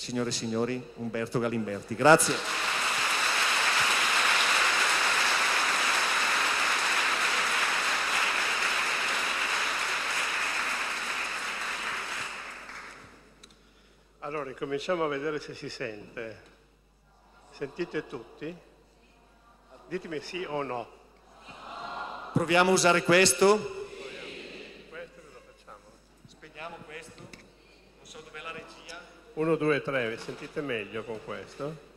signore e signori, Umberto Galimberti. Grazie. Allora, cominciamo a vedere se si sente. Sentite tutti? Ditemi sì o no. Proviamo a usare questo. Questo lo facciamo. Spegniamo questo. Non so dov'è la regia. Uno, due, tre, vi sentite meglio con questo?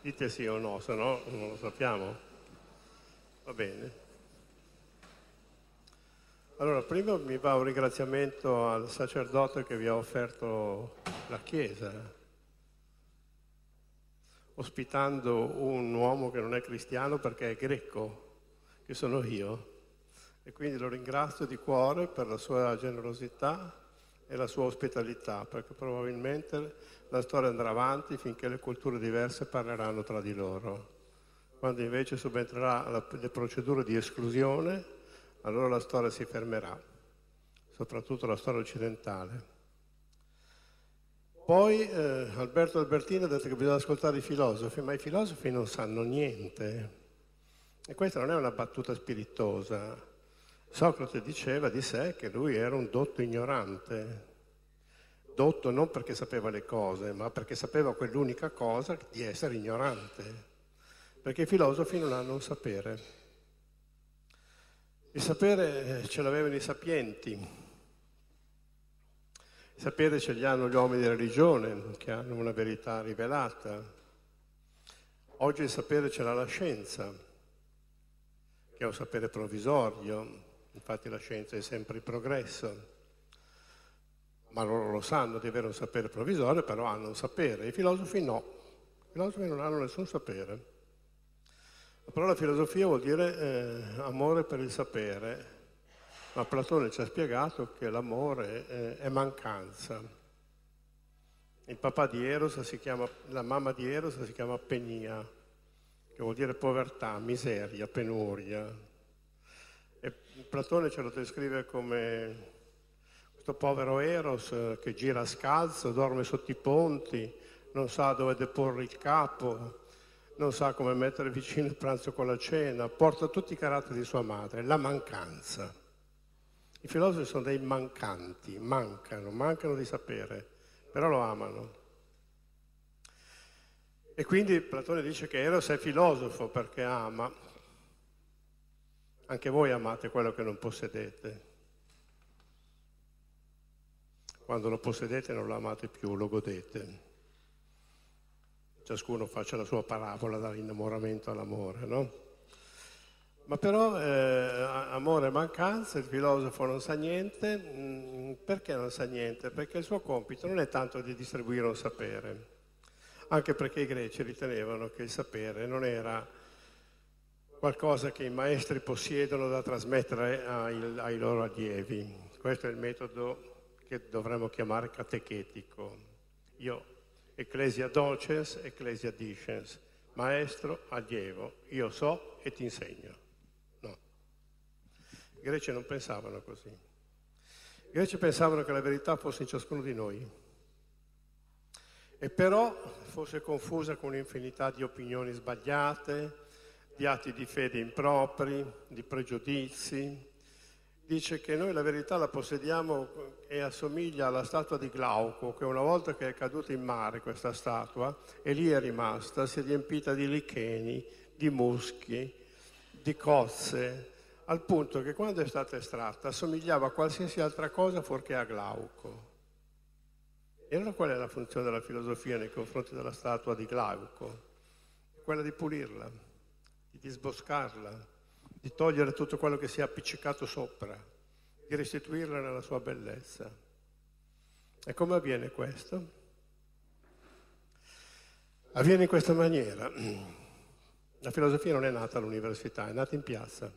Dite sì o no, se no non lo sappiamo. Va bene. Allora, prima mi va un ringraziamento al sacerdote che vi ha offerto la Chiesa, ospitando un uomo che non è cristiano perché è greco, che sono io. E quindi lo ringrazio di cuore per la sua generosità e la sua ospitalità, perché probabilmente la storia andrà avanti finché le culture diverse parleranno tra di loro. Quando invece subentrerà la, le procedure di esclusione, allora la storia si fermerà, soprattutto la storia occidentale. Poi eh, Alberto Albertini ha detto che bisogna ascoltare i filosofi, ma i filosofi non sanno niente. E questa non è una battuta spiritosa. Socrate diceva di sé che lui era un dotto ignorante. Dotto non perché sapeva le cose, ma perché sapeva quell'unica cosa di essere ignorante. Perché i filosofi non hanno un sapere. Il sapere ce l'avevano i sapienti, il sapere ce li hanno gli uomini di religione, che hanno una verità rivelata. Oggi il sapere ce l'ha la scienza, che è un sapere provvisorio, infatti la scienza è sempre in progresso. Ma loro lo sanno di avere un sapere provvisorio, però hanno un sapere. I filosofi no, i filosofi non hanno nessun sapere. La parola filosofia vuol dire eh, amore per il sapere, ma Platone ci ha spiegato che l'amore eh, è mancanza. Il papà di Eros si chiama, la mamma di Eros si chiama Penia, che vuol dire povertà, miseria, penuria. Platone ce lo descrive come questo povero Eros eh, che gira scalzo, dorme sotto i ponti, non sa dove deporre il capo, non sa come mettere vicino il pranzo con la cena, porta tutti i caratteri di sua madre, la mancanza. I filosofi sono dei mancanti, mancano, mancano di sapere, però lo amano. E quindi Platone dice che Eros è filosofo perché ama. Anche voi amate quello che non possedete. Quando lo possedete non lo amate più, lo godete ciascuno faccia la sua parabola dall'innamoramento all'amore, no? Ma però eh, amore e mancanza, il filosofo non sa niente, mm, perché non sa niente? Perché il suo compito non è tanto di distribuire un sapere, anche perché i greci ritenevano che il sapere non era qualcosa che i maestri possiedono da trasmettere ai, ai loro allievi. Questo è il metodo che dovremmo chiamare catechetico. Io Ecclesia docens, ecclesia discens, maestro, allievo, io so e ti insegno. No. I greci non pensavano così. I greci pensavano che la verità fosse in ciascuno di noi e però fosse confusa con un'infinità di opinioni sbagliate, atti di fede impropri, di pregiudizi, dice che noi la verità la possediamo e assomiglia alla statua di Glauco, che una volta che è caduta in mare questa statua, e lì è rimasta, si è riempita di licheni, di muschi, di cozze, al punto che quando è stata estratta assomigliava a qualsiasi altra cosa fuorché a Glauco. E allora qual è la funzione della filosofia nei confronti della statua di Glauco? Quella di pulirla, di disboscarla, di togliere tutto quello che si è appiccicato sopra, di restituirla nella sua bellezza. E come avviene questo? Avviene in questa maniera. La filosofia non è nata all'università, è nata in piazza.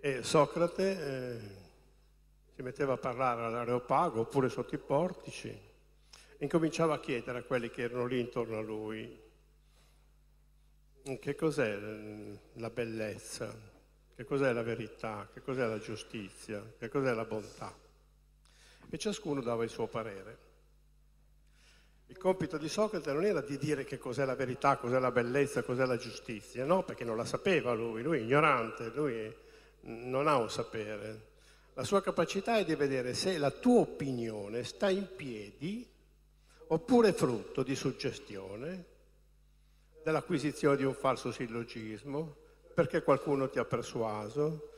E Socrate eh, si metteva a parlare all'Areopago oppure sotto i portici e incominciava a chiedere a quelli che erano lì intorno a lui che cos'è la bellezza, che cos'è la verità, che cos'è la giustizia, che cos'è la bontà. E ciascuno dava il suo parere. compito di Socrate non era di dire che cos'è la verità, cos'è la bellezza, cos'è la giustizia, no, perché non la sapeva lui, lui è ignorante, lui non ha un sapere. La sua capacità è di vedere se la tua opinione sta in piedi oppure frutto di suggestione, dell'acquisizione di un falso sillogismo, perché qualcuno ti ha persuaso,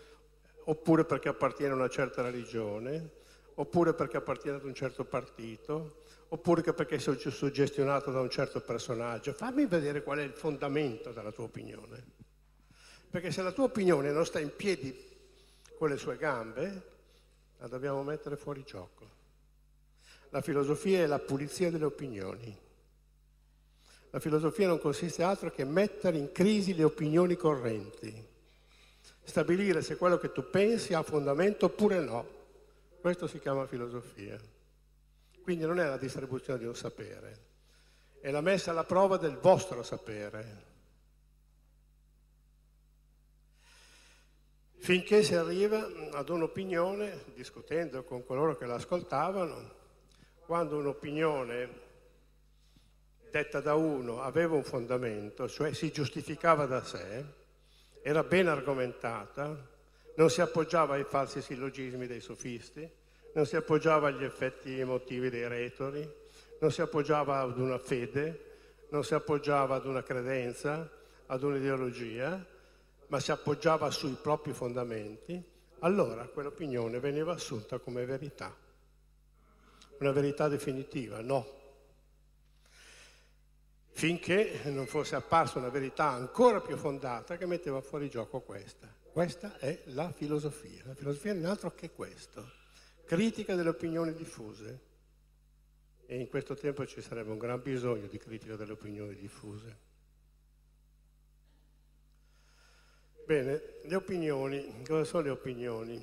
oppure perché appartiene a una certa religione, oppure perché appartiene ad un certo partito, oppure perché sei suggestionato da un certo personaggio. Fammi vedere qual è il fondamento della tua opinione. Perché se la tua opinione non sta in piedi con le sue gambe, la dobbiamo mettere fuori gioco. La filosofia è la pulizia delle opinioni. La filosofia non consiste altro che mettere in crisi le opinioni correnti, stabilire se quello che tu pensi ha fondamento oppure no. Questo si chiama filosofia. Quindi non è la distribuzione di un sapere, è la messa alla prova del vostro sapere. Finché si arriva ad un'opinione, discutendo con coloro che l'ascoltavano, quando un'opinione detta da uno aveva un fondamento, cioè si giustificava da sé, era ben argomentata, non si appoggiava ai falsi sillogismi dei sofisti, non si appoggiava agli effetti emotivi dei retori, non si appoggiava ad una fede, non si appoggiava ad una credenza, ad un'ideologia, ma si appoggiava sui propri fondamenti, allora quell'opinione veniva assunta come verità. Una verità definitiva, no. Finché non fosse apparsa una verità ancora più fondata che metteva fuori gioco questa. Questa è la filosofia. La filosofia non è altro che questo critica delle opinioni diffuse. E in questo tempo ci sarebbe un gran bisogno di critica delle opinioni diffuse. Bene, le opinioni, cosa sono le opinioni?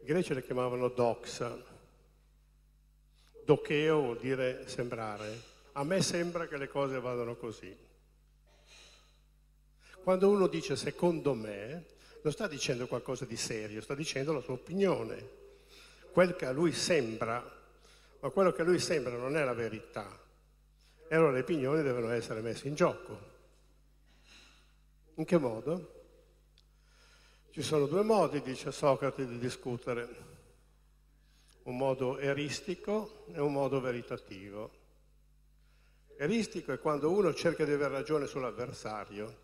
I greci le chiamavano doxa. Docheo vuol dire sembrare. A me sembra che le cose vadano così. Quando uno dice secondo me, non sta dicendo qualcosa di serio, sta dicendo la sua opinione, quel che a lui sembra, ma quello che a lui sembra non è la verità. E allora le opinioni devono essere messe in gioco. In che modo? Ci sono due modi, dice Socrate, di discutere. Un modo eristico e un modo veritativo. Eristico è quando uno cerca di avere ragione sull'avversario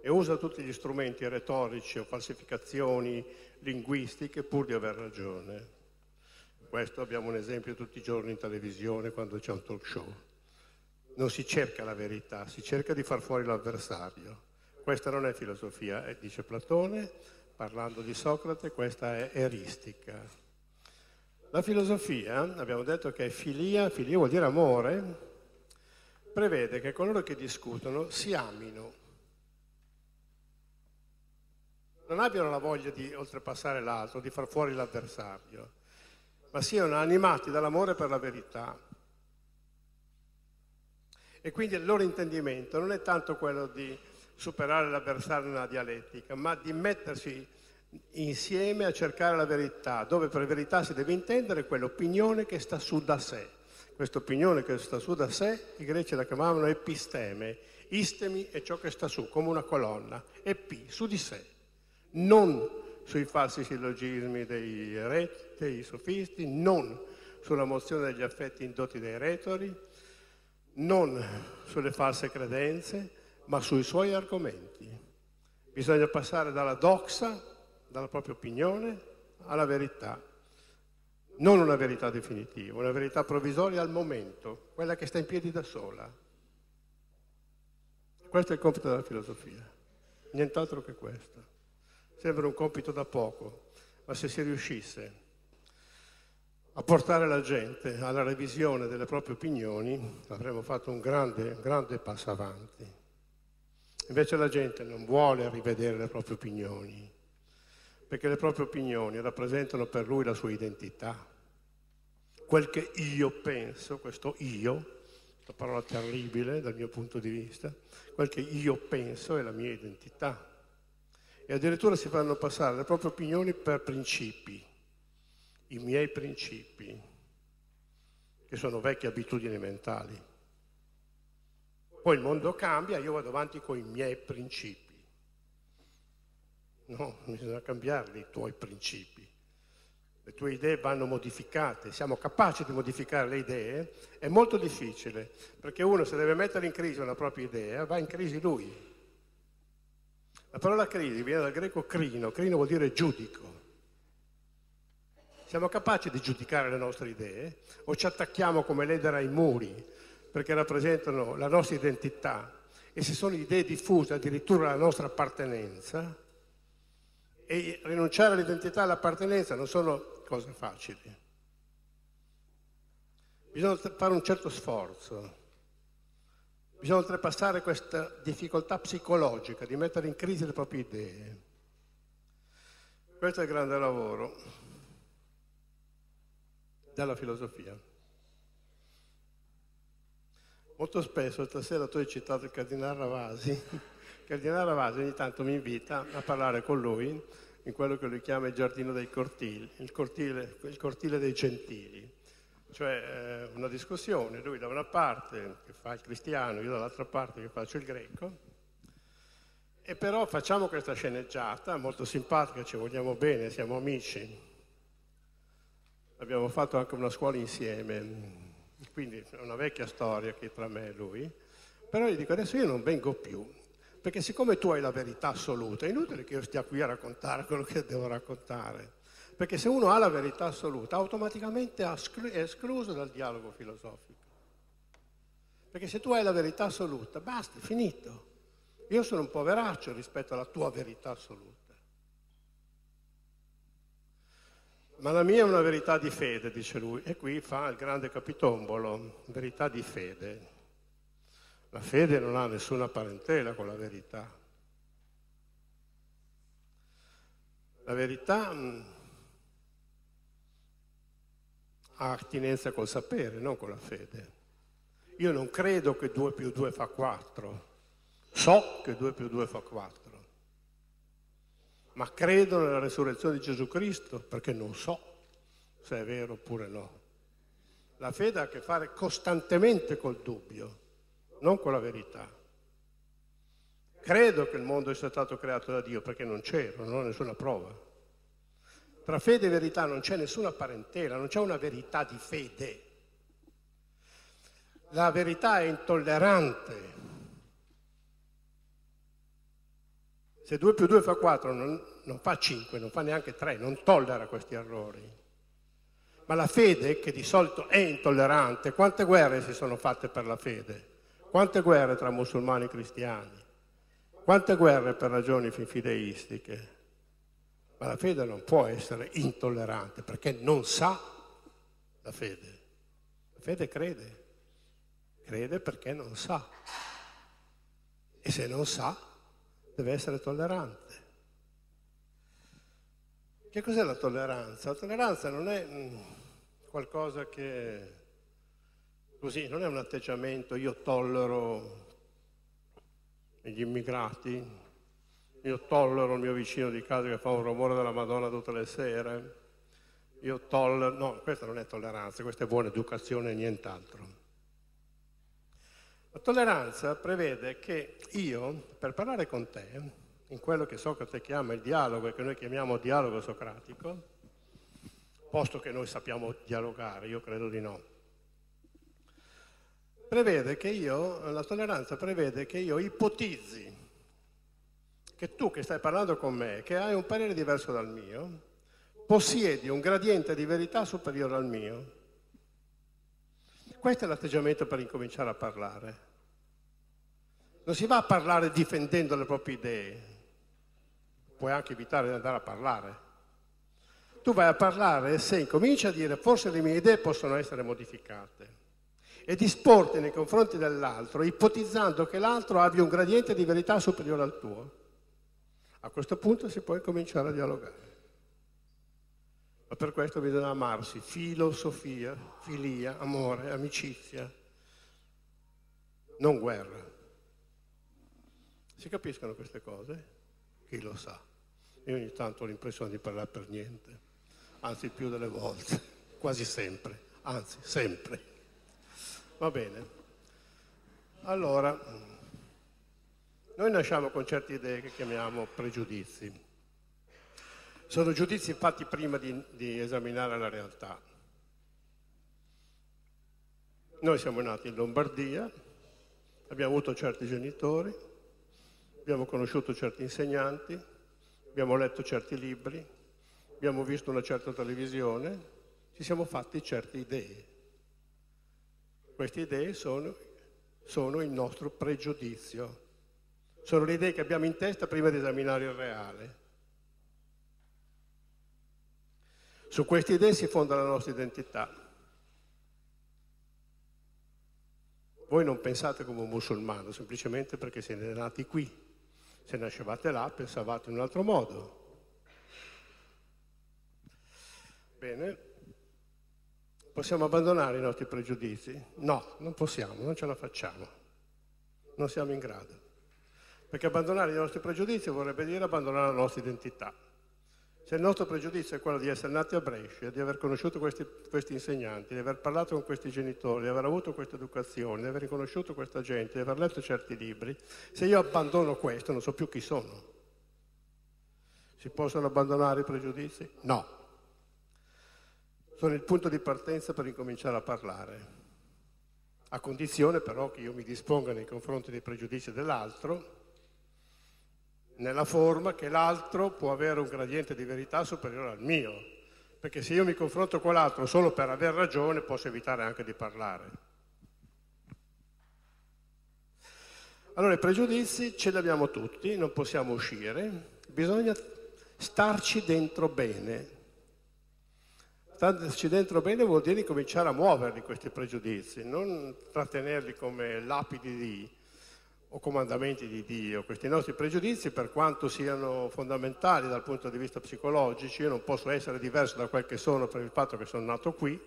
e usa tutti gli strumenti retorici o falsificazioni linguistiche pur di aver ragione. Questo abbiamo un esempio tutti i giorni in televisione quando c'è un talk show. Non si cerca la verità, si cerca di far fuori l'avversario. Questa non è filosofia, è, dice Platone, parlando di Socrate, questa è eristica. La filosofia, abbiamo detto che è filia, filia vuol dire amore, prevede che coloro che discutono si amino non abbiano la voglia di oltrepassare l'altro, di far fuori l'avversario, ma siano animati dall'amore per la verità. E quindi il loro intendimento non è tanto quello di superare l'avversario nella dialettica, ma di mettersi insieme a cercare la verità, dove per verità si deve intendere quell'opinione che sta su da sé. Questa opinione che sta su da sé, i greci la chiamavano episteme, istemi è ciò che sta su, come una colonna, epi, su di sé non sui falsi sillogismi dei reti, dei sofisti, non sulla mozione degli affetti indotti dai retori, non sulle false credenze, ma sui suoi argomenti. Bisogna passare dalla doxa, dalla propria opinione, alla verità. Non una verità definitiva, una verità provvisoria al momento, quella che sta in piedi da sola. Questo è il compito della filosofia, nient'altro che questo. Sembra un compito da poco, ma se si riuscisse a portare la gente alla revisione delle proprie opinioni, avremmo fatto un grande, grande passo avanti. Invece la gente non vuole rivedere le proprie opinioni, perché le proprie opinioni rappresentano per lui la sua identità. Quel che io penso, questo io, questa parola terribile dal mio punto di vista, quel che io penso è la mia identità e addirittura si fanno passare le proprie opinioni per principi, i miei principi. che sono vecchie abitudini mentali. Poi il mondo cambia, io vado avanti con i miei principi. No, bisogna cambiarli i tuoi principi. Le tue idee vanno modificate, siamo capaci di modificare le idee, è molto difficile, perché uno se deve mettere in crisi una propria idea, va in crisi lui. La parola crisi viene dal greco crino, crino vuol dire giudico. Siamo capaci di giudicare le nostre idee o ci attacchiamo come ledere ai muri perché rappresentano la nostra identità e se sono idee diffuse addirittura la nostra appartenenza e rinunciare all'identità e all'appartenenza non sono cose facili. Bisogna fare un certo sforzo, bisogna oltrepassare questa difficoltà psicologica di mettere in crisi le proprie idee. Questo è il grande lavoro della filosofia. Molto spesso, stasera tu hai citato il cardinale Ravasi, cardinale Ravasi ogni tanto mi invita a parlare con lui in quello che lui chiama il giardino dei cortili, il cortile, il cortile dei gentili, cioè eh, una discussione, lui da una parte che fa il cristiano, io dall'altra parte che faccio il greco, e però facciamo questa sceneggiata molto simpatica, ci vogliamo bene, siamo amici, abbiamo fatto anche una scuola insieme, quindi è una vecchia storia che tra me e lui, però gli dico adesso io non vengo più, perché siccome tu hai la verità assoluta, è inutile che io stia qui a raccontare quello che devo raccontare, perché se uno ha la verità assoluta automaticamente è escluso dal dialogo filosofico. Perché se tu hai la verità assoluta, basta, è finito. Io sono un poveraccio rispetto alla tua verità assoluta. Ma la mia è una verità di fede, dice lui, e qui fa il grande capitombolo, verità di fede. La fede non ha nessuna parentela con la verità. La verità mm, ha attinenza col sapere, non con la fede. Io non credo che 2 più 2 fa 4, so che 2 più 2 fa 4 ma credo nella resurrezione di Gesù Cristo perché non so se è vero oppure no. La fede ha a che fare costantemente col dubbio, non con la verità. Credo che il mondo sia stato creato da Dio perché non c'ero, non ho nessuna prova. Tra fede e verità non c'è nessuna parentela, non c'è una verità di fede. La verità è intollerante, Se 2 più 2 fa 4 non, non fa 5, non fa neanche 3, non tollera questi errori. Ma la fede, che di solito è intollerante, quante guerre si sono fatte per la fede? Quante guerre tra musulmani e cristiani? Quante guerre per ragioni fideistiche? Ma la fede non può essere intollerante perché non sa la fede. La fede crede, crede perché non sa. E se non sa, deve essere tollerante. Che cos'è la tolleranza? La tolleranza non è mm, qualcosa che così, non è un atteggiamento io tollero gli immigrati, io tollero il mio vicino di casa che fa un rumore della Madonna tutte le sere, io tollero, no, questa non è tolleranza, questa è buona educazione e nient'altro. La tolleranza prevede che io, per parlare con te, in quello che Socrate chiama il dialogo e che noi chiamiamo dialogo socratico, posto che noi sappiamo dialogare, io credo di no, prevede che io, la tolleranza prevede che io ipotizzi che tu che stai parlando con me, che hai un parere diverso dal mio, possiedi un gradiente di verità superiore al mio. Questo è l'atteggiamento per incominciare a parlare. Non si va a parlare difendendo le proprie idee, puoi anche evitare di andare a parlare. Tu vai a parlare se incominci a dire forse le mie idee possono essere modificate e disporti nei confronti dell'altro, ipotizzando che l'altro abbia un gradiente di verità superiore al tuo. A questo punto si può cominciare a dialogare. Ma per questo bisogna amarsi, filosofia, filia, amore, amicizia, non guerra. Si capiscono queste cose? Chi lo sa? Io ogni tanto ho l'impressione di parlare per niente, anzi più delle volte, quasi sempre, anzi sempre. Va bene. Allora, noi nasciamo con certe idee che chiamiamo pregiudizi. Sono giudizi fatti prima di, di esaminare la realtà. Noi siamo nati in Lombardia, abbiamo avuto certi genitori, abbiamo conosciuto certi insegnanti, abbiamo letto certi libri, abbiamo visto una certa televisione, ci siamo fatti certe idee. Queste idee sono, sono il nostro pregiudizio, sono le idee che abbiamo in testa prima di esaminare il reale. Su queste idee si fonda la nostra identità. Voi non pensate come un musulmano semplicemente perché siete nati qui. Se nascevate là pensavate in un altro modo. Bene, possiamo abbandonare i nostri pregiudizi? No, non possiamo, non ce la facciamo. Non siamo in grado. Perché abbandonare i nostri pregiudizi vorrebbe dire abbandonare la nostra identità. Se il nostro pregiudizio è quello di essere nati a Brescia, di aver conosciuto questi, questi, insegnanti, di aver parlato con questi genitori, di aver avuto questa educazione, di aver conosciuto questa gente, di aver letto certi libri, se io abbandono questo non so più chi sono. Si possono abbandonare i pregiudizi? No. Sono il punto di partenza per incominciare a parlare, a condizione però che io mi disponga nei confronti dei pregiudizi dell'altro nella forma che l'altro può avere un gradiente di verità superiore al mio, perché se io mi confronto con l'altro solo per aver ragione posso evitare anche di parlare. Allora i pregiudizi ce li abbiamo tutti, non possiamo uscire, bisogna starci dentro bene. Starci dentro bene vuol dire cominciare a muoverli questi pregiudizi, non trattenerli come lapidi di o comandamenti di Dio. Questi nostri pregiudizi, per quanto siano fondamentali dal punto di vista psicologico, io non posso essere diverso da quel che sono per il fatto che sono nato qui,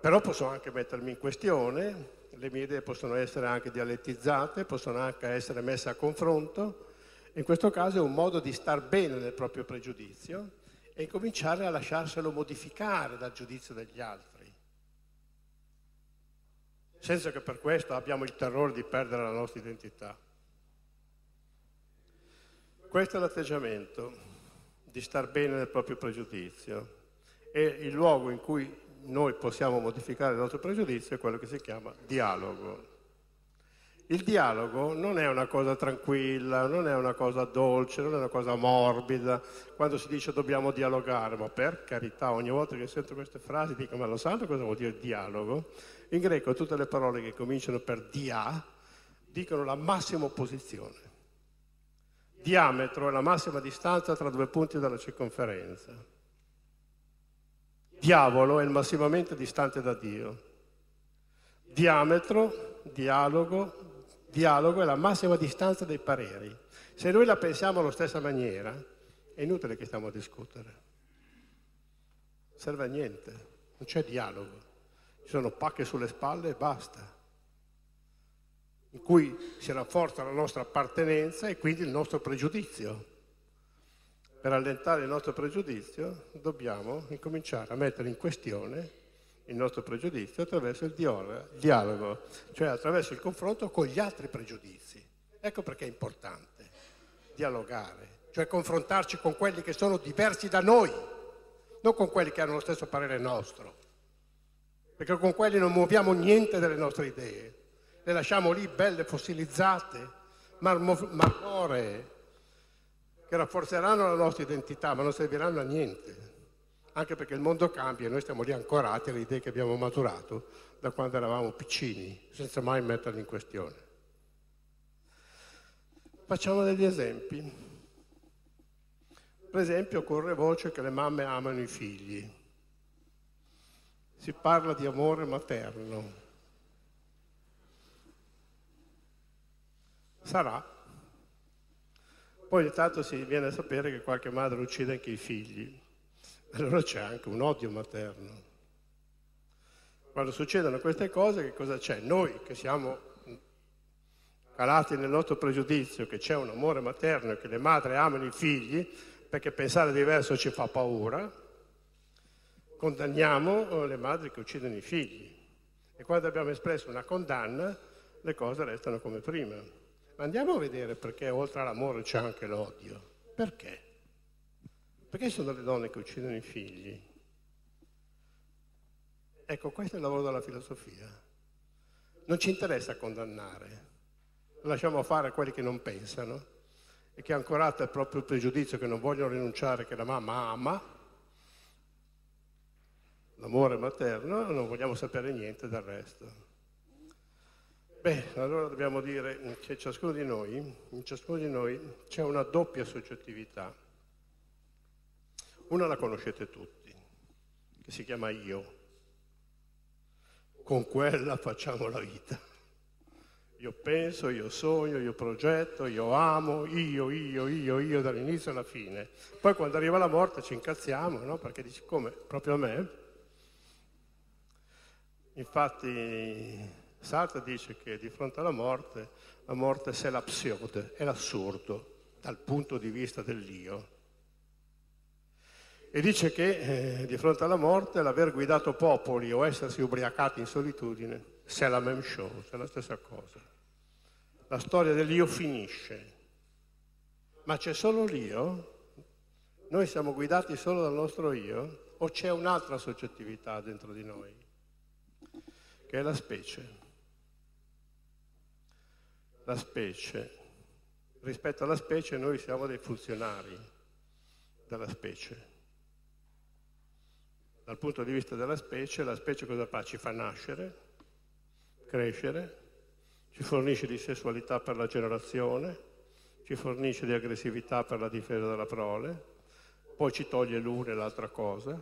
però posso anche mettermi in questione, le mie idee possono essere anche dialettizzate, possono anche essere messe a confronto. In questo caso è un modo di star bene nel proprio pregiudizio e cominciare a lasciarselo modificare dal giudizio degli altri senza che per questo abbiamo il terrore di perdere la nostra identità. Questo è l'atteggiamento di star bene nel proprio pregiudizio e il luogo in cui noi possiamo modificare il nostro pregiudizio è quello che si chiama dialogo. Il dialogo non è una cosa tranquilla, non è una cosa dolce, non è una cosa morbida. Quando si dice dobbiamo dialogare, ma per carità, ogni volta che sento queste frasi dico ma lo santo cosa vuol dire dialogo? In greco tutte le parole che cominciano per dia dicono la massima opposizione. Diametro è la massima distanza tra due punti della circonferenza. Diavolo è il massimamente distante da Dio. Diametro, dialogo, dialogo è la massima distanza dei pareri. Se noi la pensiamo alla stessa maniera, è inutile che stiamo a discutere. serve a niente, non c'è dialogo ci sono pacche sulle spalle e basta, in cui si rafforza la nostra appartenenza e quindi il nostro pregiudizio. Per allentare il nostro pregiudizio dobbiamo incominciare a mettere in questione il nostro pregiudizio attraverso il dialogo, cioè attraverso il confronto con gli altri pregiudizi. Ecco perché è importante dialogare, cioè confrontarci con quelli che sono diversi da noi, non con quelli che hanno lo stesso parere nostro perché con quelli non muoviamo niente delle nostre idee, le lasciamo lì belle fossilizzate, marmoree, che rafforzeranno la nostra identità, ma non serviranno a niente, anche perché il mondo cambia e noi stiamo lì ancorati alle idee che abbiamo maturato da quando eravamo piccini, senza mai metterle in questione. Facciamo degli esempi. Per esempio, corre voce che le mamme amano i figli si parla di amore materno. Sarà. Poi ogni tanto si viene a sapere che qualche madre uccide anche i figli. Allora c'è anche un odio materno. Quando succedono queste cose, che cosa c'è? Noi che siamo calati nel nostro pregiudizio che c'è un amore materno e che le madri amano i figli, perché pensare diverso ci fa paura, condanniamo eh, le madri che uccidono i figli E quando abbiamo espresso una condanna, le cose restano come prima. Ma andiamo a vedere perché oltre all'amore c'è anche l'odio. Perché? Perché sono le donne che uccidono i figli? Ecco, questo è il lavoro della filosofia. Non ci interessa condannare, lasciamo fare a quelli che non pensano e che ancorato è proprio pregiudizio che non vogliono rinunciare che la mamma ama, l'amore materno, non vogliamo sapere niente del resto. Beh, allora dobbiamo dire che ciascuno di noi, in ciascuno di noi c'è una doppia soggettività. Una la conoscete tutti, che si chiama io. Con quella facciamo la vita. Io penso, io sogno, io progetto, io amo, io, io, io, io dall'inizio alla fine. Poi quando arriva la morte ci incazziamo, no? Perché dici come? Proprio a me? Infatti Sartre dice che di fronte alla morte, la morte è l'apsiode, è l'assurdo dal punto di vista dell'io. E dice che eh, di fronte alla morte l'aver guidato popoli o essersi ubriacati in solitudine c'est la même chose, è la stessa cosa. La storia dell'io finisce, ma c'è solo l'io? Noi siamo guidati solo dal nostro io? O c'è un'altra soggettività dentro di noi, che è la specie? La specie. Rispetto alla specie noi siamo dei funzionari della specie. Dal punto di vista della specie, la specie cosa fa? Ci fa nascere, crescere, ci fornisce di sessualità per la generazione, ci fornisce di aggressività per la difesa della prole, poi ci toglie l'una e l'altra cosa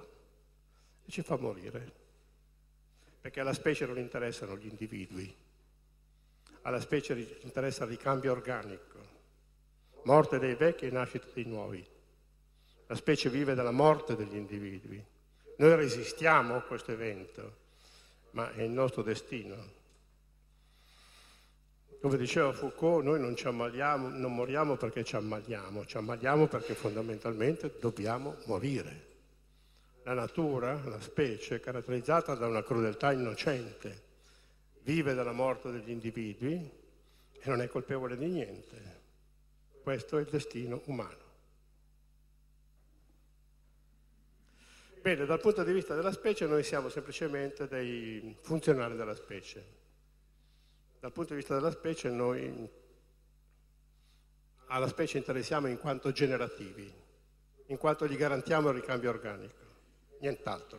e ci fa morire. Perché alla specie non interessano gli individui, alla specie interessa il ricambio organico, morte dei vecchi e nascita dei nuovi. La specie vive dalla morte degli individui. Noi resistiamo a questo evento, ma è il nostro destino. Come diceva Foucault, noi non ci ammaliamo, non moriamo perché ci ammaliamo, ci ammaliamo perché fondamentalmente dobbiamo morire. La natura, la specie, è caratterizzata da una crudeltà innocente, vive dalla morte degli individui e non è colpevole di niente. Questo è il destino umano. Bene, dal punto di vista della specie noi siamo semplicemente dei funzionari della specie. Dal punto di vista della specie noi alla specie interessiamo in quanto generativi, in quanto gli garantiamo il ricambio organico, nient'altro.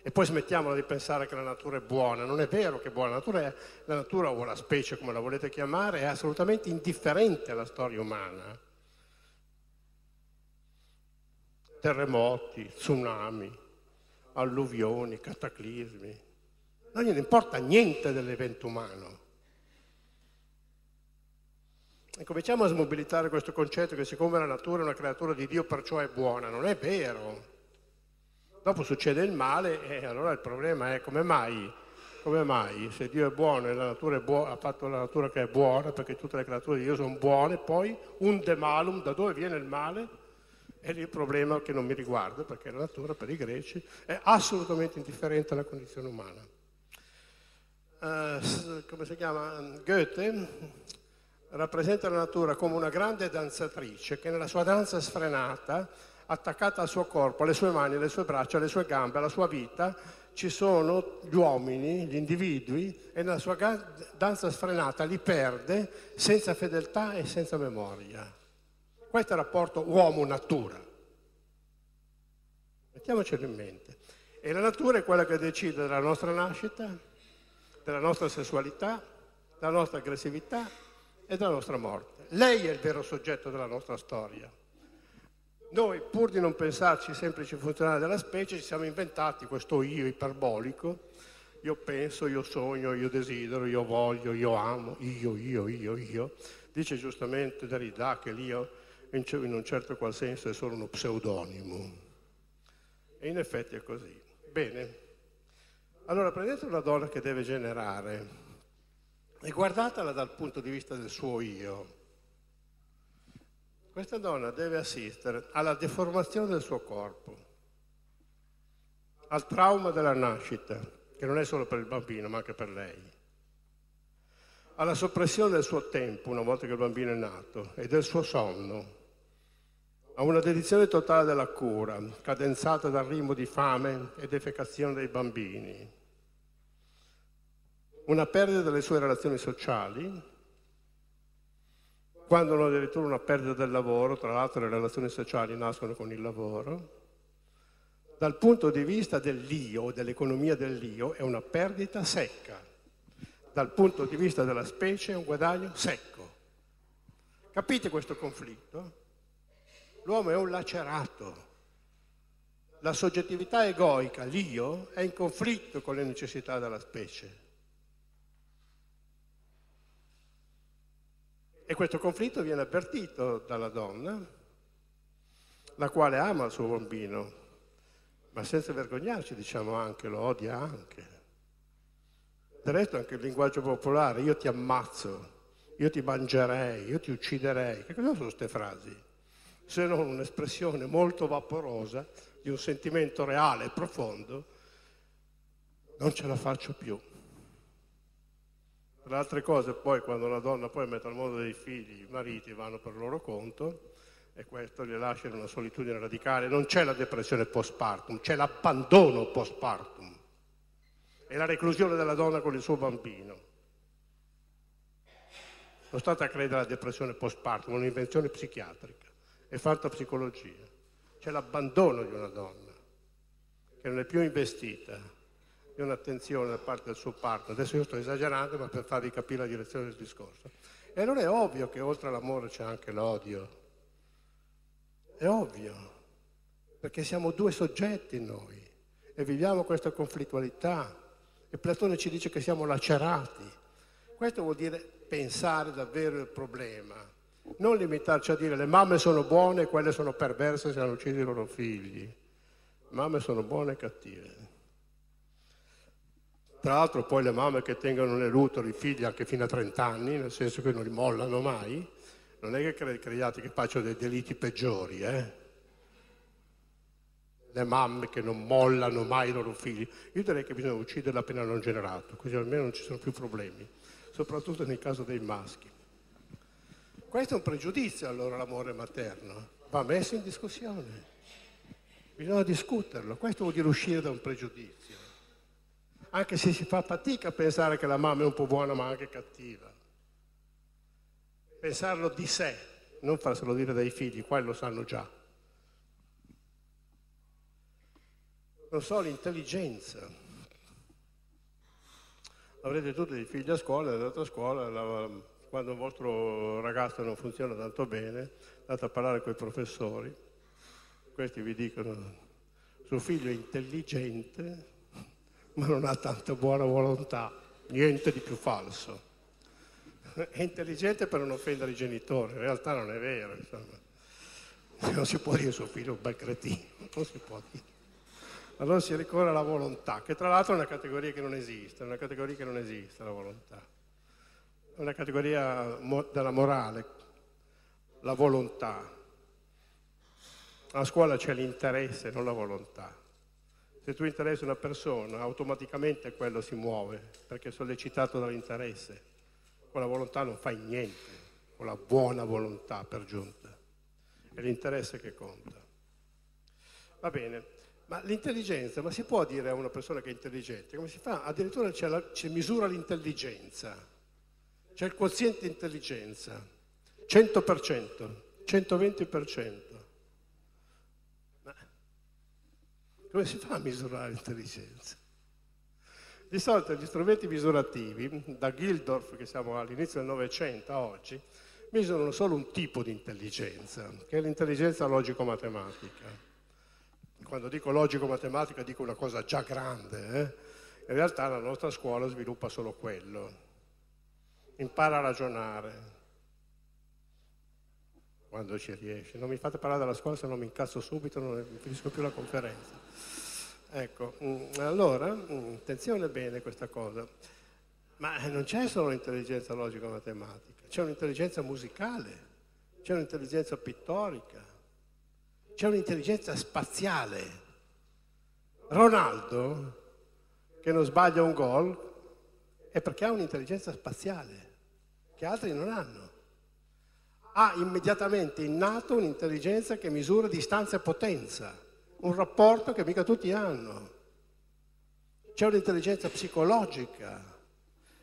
E poi smettiamola di pensare che la natura è buona, non è vero che è buona, la natura, è, la natura o la specie come la volete chiamare è assolutamente indifferente alla storia umana. Terremoti, tsunami, alluvioni, cataclismi, non gliene importa niente dell'evento umano. E cominciamo a smobilitare questo concetto che siccome la natura è una creatura di Dio perciò è buona, non è vero. Dopo succede il male e allora il problema è come mai, come mai se Dio è buono e la natura è buona, ha fatto la natura che è buona perché tutte le creature di Dio sono buone, poi un de malum, da dove viene il male? È lì il problema che non mi riguarda perché la natura per i greci è assolutamente indifferente alla condizione umana eh, come si chiama, Goethe, rappresenta la natura come una grande danzatrice che nella sua danza sfrenata, attaccata al suo corpo, alle sue mani, alle sue braccia, alle sue gambe, alla sua vita, ci sono gli uomini, gli individui, e nella sua danza sfrenata li perde senza fedeltà e senza memoria. Questo è il rapporto uomo-natura. Mettiamocelo in mente. E la natura è quella che decide della nostra nascita, della nostra sessualità, della nostra aggressività e della nostra morte. Lei è il vero soggetto della nostra storia. Noi, pur di non pensarci semplici funzionari della specie, ci siamo inventati questo io iperbolico. Io penso, io sogno, io desidero, io voglio, io amo, io, io, io, io. Dice giustamente Derrida che l'io in un certo qual senso è solo uno pseudonimo. E in effetti è così. Bene, allora prendete una donna che deve generare e guardatela dal punto di vista del suo io. Questa donna deve assistere alla deformazione del suo corpo, al trauma della nascita, che non è solo per il bambino ma anche per lei. Alla soppressione del suo tempo una volta che il bambino è nato e del suo sonno, a una dedizione totale della cura, cadenzata dal ritmo di fame e defecazione dei bambini, una perdita delle sue relazioni sociali, quando non addirittura una perdita del lavoro, tra l'altro le relazioni sociali nascono con il lavoro, dal punto di vista dell'io, dell'economia dell'io, è una perdita secca, dal punto di vista della specie è un guadagno secco. Capite questo conflitto? L'uomo è un lacerato. La soggettività egoica, l'io, è in conflitto con le necessità della specie. E questo conflitto viene avvertito dalla donna, la quale ama il suo bambino, ma senza vergognarci diciamo anche, lo odia anche. Del resto anche il linguaggio popolare, io ti ammazzo, io ti mangerei, io ti ucciderei, che cosa sono queste frasi? Se non un'espressione molto vaporosa di un sentimento reale e profondo, non ce la faccio più. Tra altre cose, poi quando la donna poi mette al mondo dei figli, i mariti vanno per loro conto e questo li lascia in una solitudine radicale. Non c'è la depressione postpartum, c'è l'abbandono postpartum e la reclusione della donna con il suo bambino. Non state a credere alla depressione postpartum, è un'invenzione psichiatrica è fatta psicologia. C'è l'abbandono di una donna che non è più investita di un'attenzione da parte del suo partner. Adesso io sto esagerando, ma per farvi capire la direzione del discorso. E allora è ovvio che oltre all'amore c'è anche l'odio. È ovvio, perché siamo due soggetti noi e viviamo questa conflittualità. E Platone ci dice che siamo lacerati. Questo vuol dire pensare davvero il problema non limitarci a dire le mamme sono buone e quelle sono perverse se hanno ucciso i loro figli. Le mamme sono buone e cattive. Tra l'altro poi le mamme che tengono nell'utero i figli anche fino a 30 anni, nel senso che non li mollano mai, non è che crediate che facciano dei delitti peggiori, eh? Le mamme che non mollano mai i loro figli. Io direi che bisogna ucciderla appena non generato, così almeno non ci sono più problemi, soprattutto nel caso dei maschi. Questo è un pregiudizio allora l'amore materno, va messo in discussione, bisogna discuterlo, questo vuol dire uscire da un pregiudizio, anche se si fa fatica a pensare che la mamma è un po' buona ma anche cattiva. Pensarlo di sé, non farselo dire dai figli, quello lo sanno già. Non so, l'intelligenza. Avrete tutti dei figli a scuola, andate a scuola, la, quando il vostro ragazzo non funziona tanto bene, andate a parlare con i professori, questi vi dicono suo figlio è intelligente, ma non ha tanta buona volontà, niente di più falso. È intelligente per non offendere i genitori, in realtà non è vero, insomma. Non si può dire suo figlio è un bel cretino, non si può dire. Allora si ricorre alla volontà, che tra l'altro è una categoria che non esiste, è una categoria che non esiste la volontà una categoria della morale, la volontà. A scuola c'è l'interesse, non la volontà. Se tu interessi una persona, automaticamente quello si muove, perché è sollecitato dall'interesse. Con la volontà non fai niente, con la buona volontà per giunta. È l'interesse che conta. Va bene, ma l'intelligenza, ma si può dire a una persona che è intelligente? Come si fa? Addirittura c'è, misura l'intelligenza. C'è il quoziente intelligenza, 100%, 120%. Ma come si fa a misurare l'intelligenza? Di solito gli strumenti misurativi, da Gildorf, che siamo all'inizio del Novecento a oggi, misurano solo un tipo di intelligenza, che è l'intelligenza logico-matematica. Quando dico logico-matematica dico una cosa già grande, eh? in realtà la nostra scuola sviluppa solo quello impara a ragionare quando ci riesce. Non mi fate parlare della scuola se non mi incazzo subito, non finisco più la conferenza. Ecco, mm, allora, mm, attenzione bene questa cosa, ma non c'è solo un'intelligenza logico-matematica, c'è un'intelligenza musicale, c'è un'intelligenza pittorica, c'è un'intelligenza spaziale. Ronaldo che non sbaglia un gol è perché ha un'intelligenza spaziale che altri non hanno. Ha immediatamente innato un'intelligenza che misura distanza e potenza, un rapporto che mica tutti hanno. C'è un'intelligenza psicologica.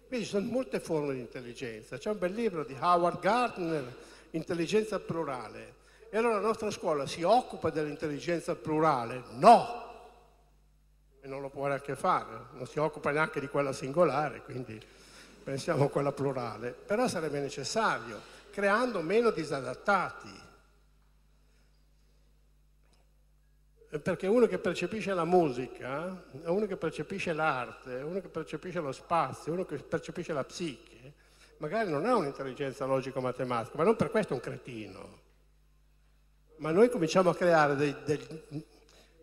Quindi ci sono molte forme di intelligenza. C'è un bel libro di Howard Gardner, Intelligenza plurale. E allora la nostra scuola si occupa dell'intelligenza plurale? No! E non lo può neanche fare, non si occupa neanche di quella singolare, quindi pensiamo a quella plurale. Però sarebbe necessario, creando meno disadattati. Perché uno che percepisce la musica, uno che percepisce l'arte, uno che percepisce lo spazio, uno che percepisce la psiche, magari non ha un'intelligenza logico-matematica, ma non per questo è un cretino. Ma noi cominciamo a creare dei, dei,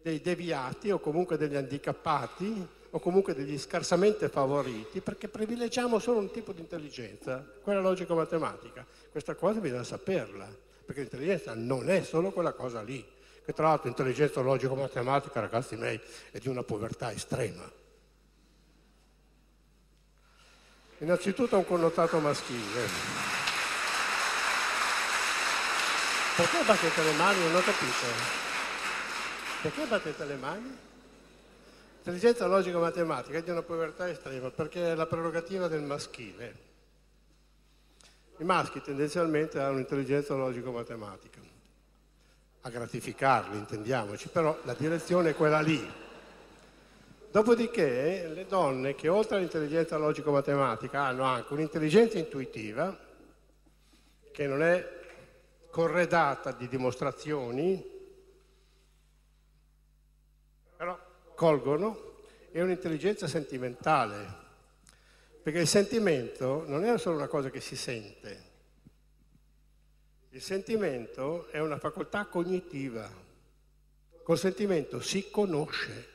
dei deviati o comunque degli handicappati o comunque degli scarsamente favoriti perché privilegiamo solo un tipo di intelligenza, quella logico-matematica. Questa cosa bisogna saperla, perché l'intelligenza non è solo quella cosa lì che tra l'altro intelligenza logico-matematica, ragazzi miei, è di una povertà estrema. Innanzitutto ha un connotato maschile. Perché battete le mani? Non ho capito. Perché battete le mani? Intelligenza logico-matematica è di una povertà estrema perché è la prerogativa del maschile. I maschi tendenzialmente hanno un'intelligenza logico-matematica a gratificarli, intendiamoci, però la direzione è quella lì. Dopodiché le donne che oltre all'intelligenza logico-matematica hanno anche un'intelligenza intuitiva che non è corredata di dimostrazioni, però colgono, e un'intelligenza sentimentale, perché il sentimento non è solo una cosa che si sente, il sentimento è una facoltà cognitiva. Col sentimento si conosce.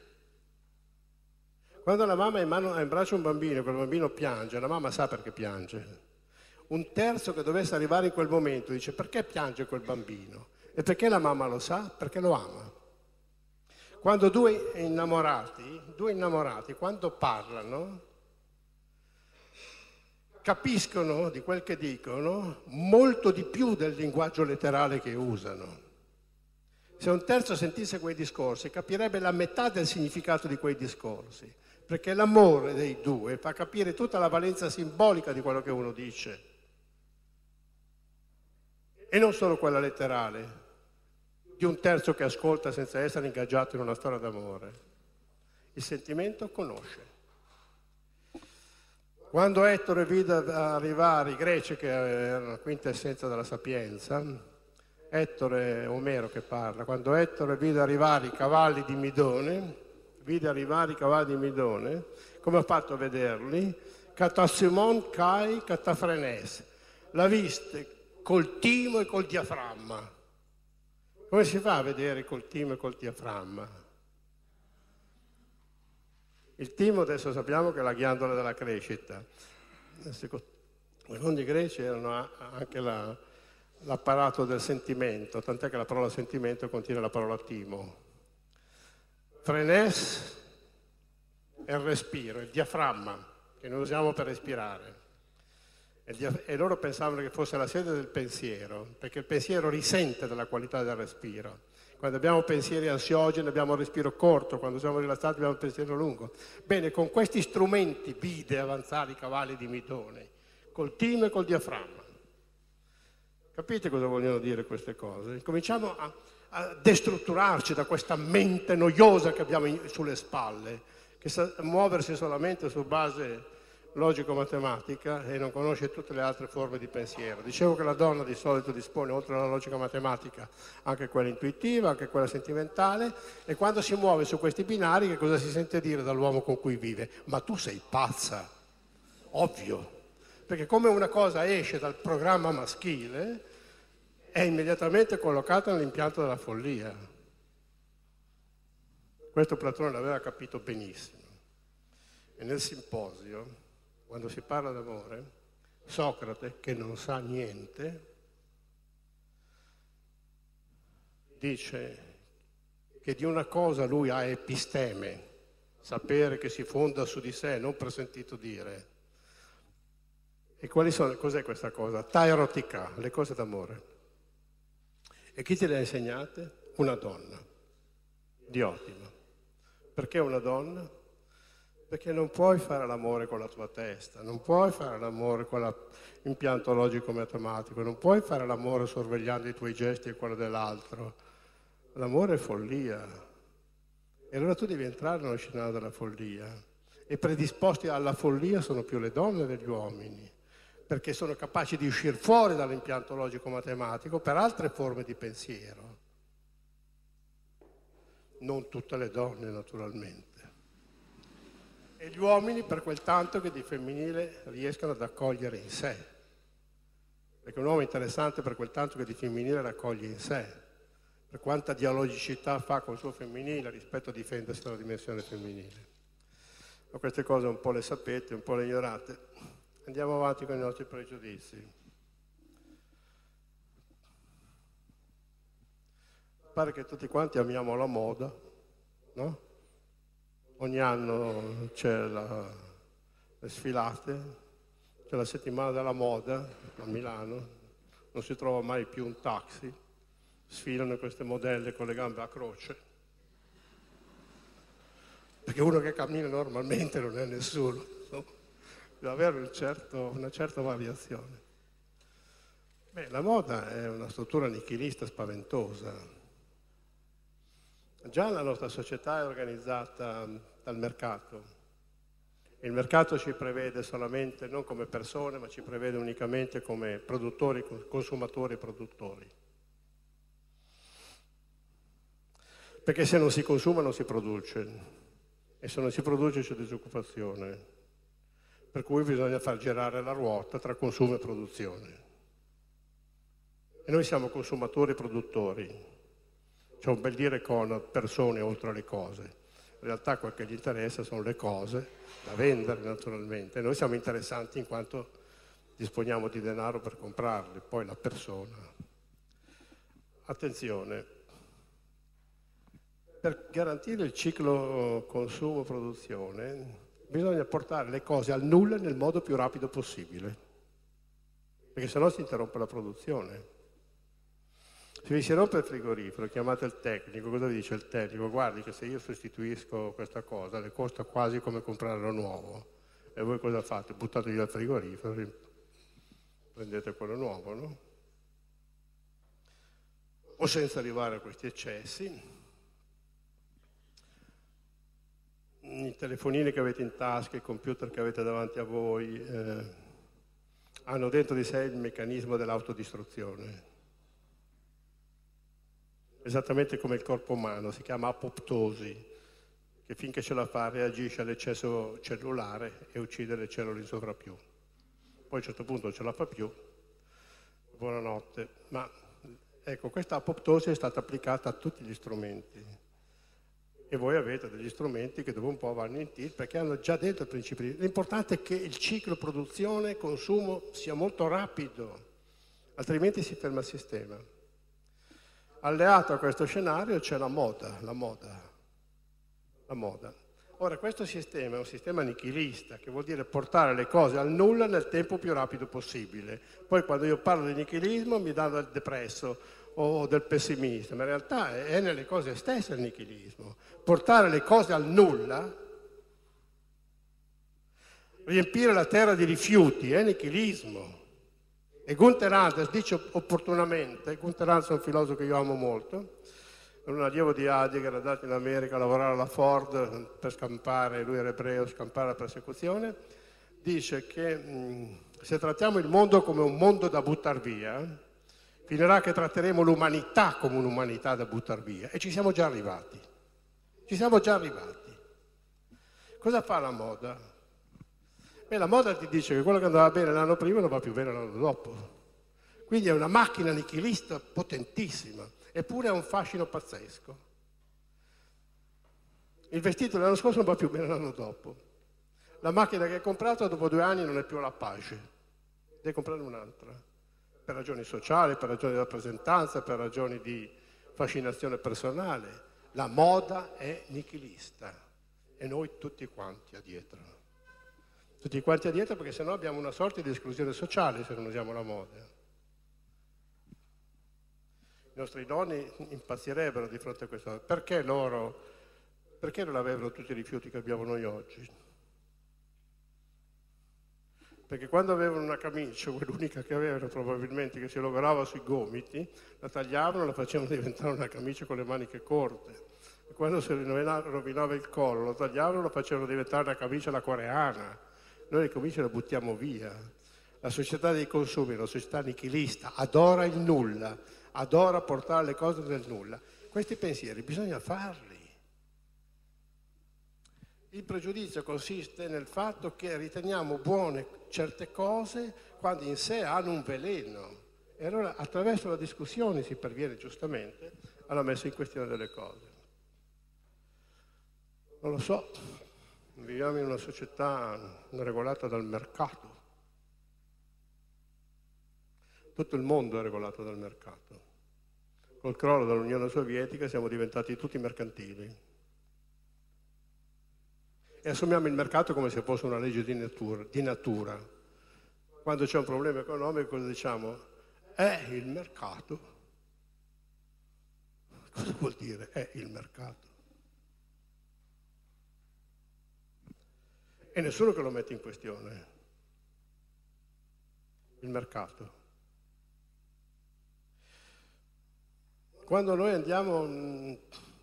Quando la mamma ha in braccio un bambino e quel bambino piange, la mamma sa perché piange. Un terzo che dovesse arrivare in quel momento dice perché piange quel bambino? E perché la mamma lo sa? Perché lo ama. Quando due innamorati, due innamorati, quando parlano, capiscono di quel che dicono molto di più del linguaggio letterale che usano. Se un terzo sentisse quei discorsi capirebbe la metà del significato di quei discorsi, perché l'amore dei due fa capire tutta la valenza simbolica di quello che uno dice e non solo quella letterale, di un terzo che ascolta senza essere ingaggiato in una storia d'amore. Il sentimento conosce. Quando Ettore vide arrivare i greci, che erano la quintessenza della sapienza, Ettore, Omero che parla, quando Ettore vide arrivare i cavalli di Midone, vide arrivare i cavalli di Midone, come ha fatto a vederli? Catassimon Kai Catafrenes, la viste col timo e col diaframma. Come si fa a vedere col timo e col diaframma? Il timo adesso sappiamo che è la ghiandola della crescita. Secondo i greci erano anche la, l'apparato del sentimento, tant'è che la parola sentimento contiene la parola timo. Frenes è il respiro, il diaframma che noi usiamo per respirare. E loro pensavano che fosse la sede del pensiero, perché il pensiero risente della qualità del respiro. Quando abbiamo pensieri ansiogeni abbiamo il respiro corto, quando siamo rilassati abbiamo il pensiero lungo. Bene, con questi strumenti vide avanzare i cavalli di Midone, col timo e col diaframma. Capite cosa vogliono dire queste cose? Cominciamo a, a destrutturarci da questa mente noiosa che abbiamo in, sulle spalle, che sa muoversi solamente su base logico-matematica e non conosce tutte le altre forme di pensiero. Dicevo che la donna di solito dispone, oltre alla logica matematica, anche quella intuitiva, anche quella sentimentale, e quando si muove su questi binari che cosa si sente dire dall'uomo con cui vive? Ma tu sei pazza, ovvio, perché come una cosa esce dal programma maschile, è immediatamente collocata nell'impianto della follia. Questo Platone l'aveva capito benissimo. E nel simposio quando si parla d'amore, Socrate, che non sa niente, dice che di una cosa lui ha episteme, sapere che si fonda su di sé, non per sentito dire. E quali sono, cos'è questa cosa? Tairotica, le cose d'amore. E chi te le ha insegnate? Una donna, di ottimo. Perché una donna? Perché non puoi fare l'amore con la tua testa, non puoi fare l'amore con l'impianto logico-matematico, non puoi fare l'amore sorvegliando i tuoi gesti e quello dell'altro. L'amore è follia. E allora tu devi entrare nello scenario della follia. E predisposti alla follia sono più le donne degli uomini, perché sono capaci di uscire fuori dall'impianto logico-matematico per altre forme di pensiero. Non tutte le donne, naturalmente. E gli uomini per quel tanto che di femminile riescono ad accogliere in sé. Perché un uomo interessante per quel tanto che di femminile raccoglie in sé per quanta dialogicità fa col suo femminile rispetto a difendersi dalla dimensione femminile. Ma queste cose un po' le sapete, un po' le ignorate. Andiamo avanti con i nostri pregiudizi. Pare che tutti quanti amiamo la moda, no? Ogni anno c'è la, le sfilate, c'è la settimana della moda a Milano, non si trova mai più un taxi sfilano queste modelle con le gambe a croce. Perché uno che cammina normalmente non è nessuno, no? deve avere un certo, una certa variazione. Beh, la moda è una struttura nichilista spaventosa. Già la nostra società è organizzata dal mercato. Il mercato ci prevede solamente non come persone, ma ci prevede unicamente come produttori, consumatori e produttori. Perché se non si consuma non si produce e se non si produce c'è disoccupazione. Per cui bisogna far girare la ruota tra consumo e produzione. E noi siamo consumatori e produttori. C'è un bel dire con persone oltre alle cose. In realtà quel che gli interessa sono le cose da vendere naturalmente. Noi siamo interessanti in quanto disponiamo di denaro per comprarle, poi la persona. Attenzione, per garantire il ciclo consumo-produzione bisogna portare le cose al nulla nel modo più rapido possibile, perché sennò si interrompe la produzione. Se vi si rompe il frigorifero, chiamate il tecnico, cosa vi dice il tecnico? Guardi che se io sostituisco questa cosa le costa quasi come comprarlo nuovo. E voi cosa fate? Buttate via il frigorifero, prendete quello nuovo, no? O senza arrivare a questi eccessi, i telefonini che avete in tasca, i computer che avete davanti a voi, eh, hanno dentro di sé il meccanismo dell'autodistruzione. Esattamente come il corpo umano, si chiama apoptosi, che finché ce la fa reagisce all'eccesso cellulare e uccide le cellule in sovrappiù. Poi a un certo punto non ce la fa più, buonanotte. Ma ecco, questa apoptosi è stata applicata a tutti gli strumenti e voi avete degli strumenti che dopo un po' vanno in tilt perché hanno già dentro il principio. L'importante è che il ciclo produzione-consumo sia molto rapido, altrimenti si ferma il sistema. Alleato a questo scenario c'è la moda, la moda, la moda. Ora, questo sistema è un sistema nichilista, che vuol dire portare le cose al nulla nel tempo più rapido possibile. Poi quando io parlo di nichilismo mi danno il depresso, o del pessimista, ma in realtà è nelle cose stesse il nichilismo. Portare le cose al nulla, riempire la terra di rifiuti è nichilismo. E Gunther Anders dice opportunamente, Gunther Anders è un filosofo che io amo molto, è un allievo di Adi che era andato in America a lavorare alla Ford per scampare, lui era ebreo, scampare la persecuzione, dice che mh, se trattiamo il mondo come un mondo da buttare via, finirà che tratteremo l'umanità come un'umanità da buttare via. E ci siamo già arrivati. Ci siamo già arrivati. Cosa fa la moda? Beh, la moda ti dice che quello che andava bene l'anno prima non va più bene l'anno dopo. Quindi è una macchina nichilista potentissima, eppure ha un fascino pazzesco. Il vestito dell'anno scorso non va più bene l'anno dopo. La macchina che hai comprato dopo due anni non è più la pace, devi comprare un'altra per ragioni sociali, per ragioni di rappresentanza, per ragioni di fascinazione personale. La moda è nichilista e noi tutti quanti a dietro. Tutti quanti a dietro perché sennò abbiamo una sorta di esclusione sociale se non usiamo la moda. I nostri nonni impazzirebbero di fronte a questo. Perché loro, perché non avevano tutti i rifiuti che abbiamo noi oggi? Perché quando avevano una camicia, quell'unica che avevano probabilmente, che si logorava sui gomiti, la tagliavano, la facevano diventare una camicia con le maniche corte. E quando si rovinava il collo, lo tagliavano, lo facevano diventare una camicia alla coreana. Noi le camicie le buttiamo via. La società dei consumi, la società nichilista, adora il nulla, adora portare le cose nel nulla. Questi pensieri bisogna farli. Il pregiudizio consiste nel fatto che riteniamo buone certe cose quando in sé hanno un veleno. E allora attraverso la discussione si perviene giustamente alla messa in questione delle cose. Non lo so, viviamo in una società regolata dal mercato. Tutto il mondo è regolato dal mercato. Col crollo dell'Unione Sovietica siamo diventati tutti mercantili e assumiamo il mercato come se fosse una legge di natura. Di natura. Quando c'è un problema economico diciamo? È il mercato. Cosa vuol dire è il mercato? E nessuno che lo mette in questione. Il mercato. Quando noi andiamo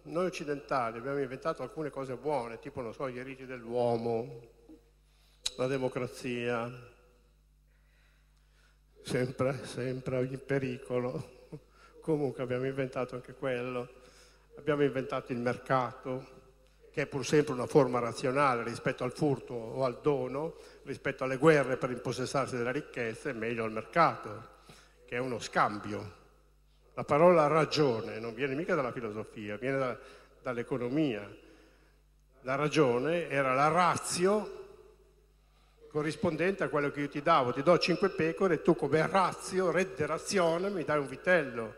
noi occidentali abbiamo inventato alcune cose buone, tipo, non so, i diritti dell'uomo, la democrazia, sempre, sempre in pericolo. Comunque abbiamo inventato anche quello. Abbiamo inventato il mercato, che è pur sempre una forma razionale rispetto al furto o al dono, rispetto alle guerre per impossessarsi della ricchezza, è meglio il mercato, che è uno scambio. La parola ragione non viene mica dalla filosofia, viene da, dall'economia. La ragione era la razio corrispondente a quello che io ti davo. Ti do cinque pecore e tu come razio, redde razione, mi dai un vitello.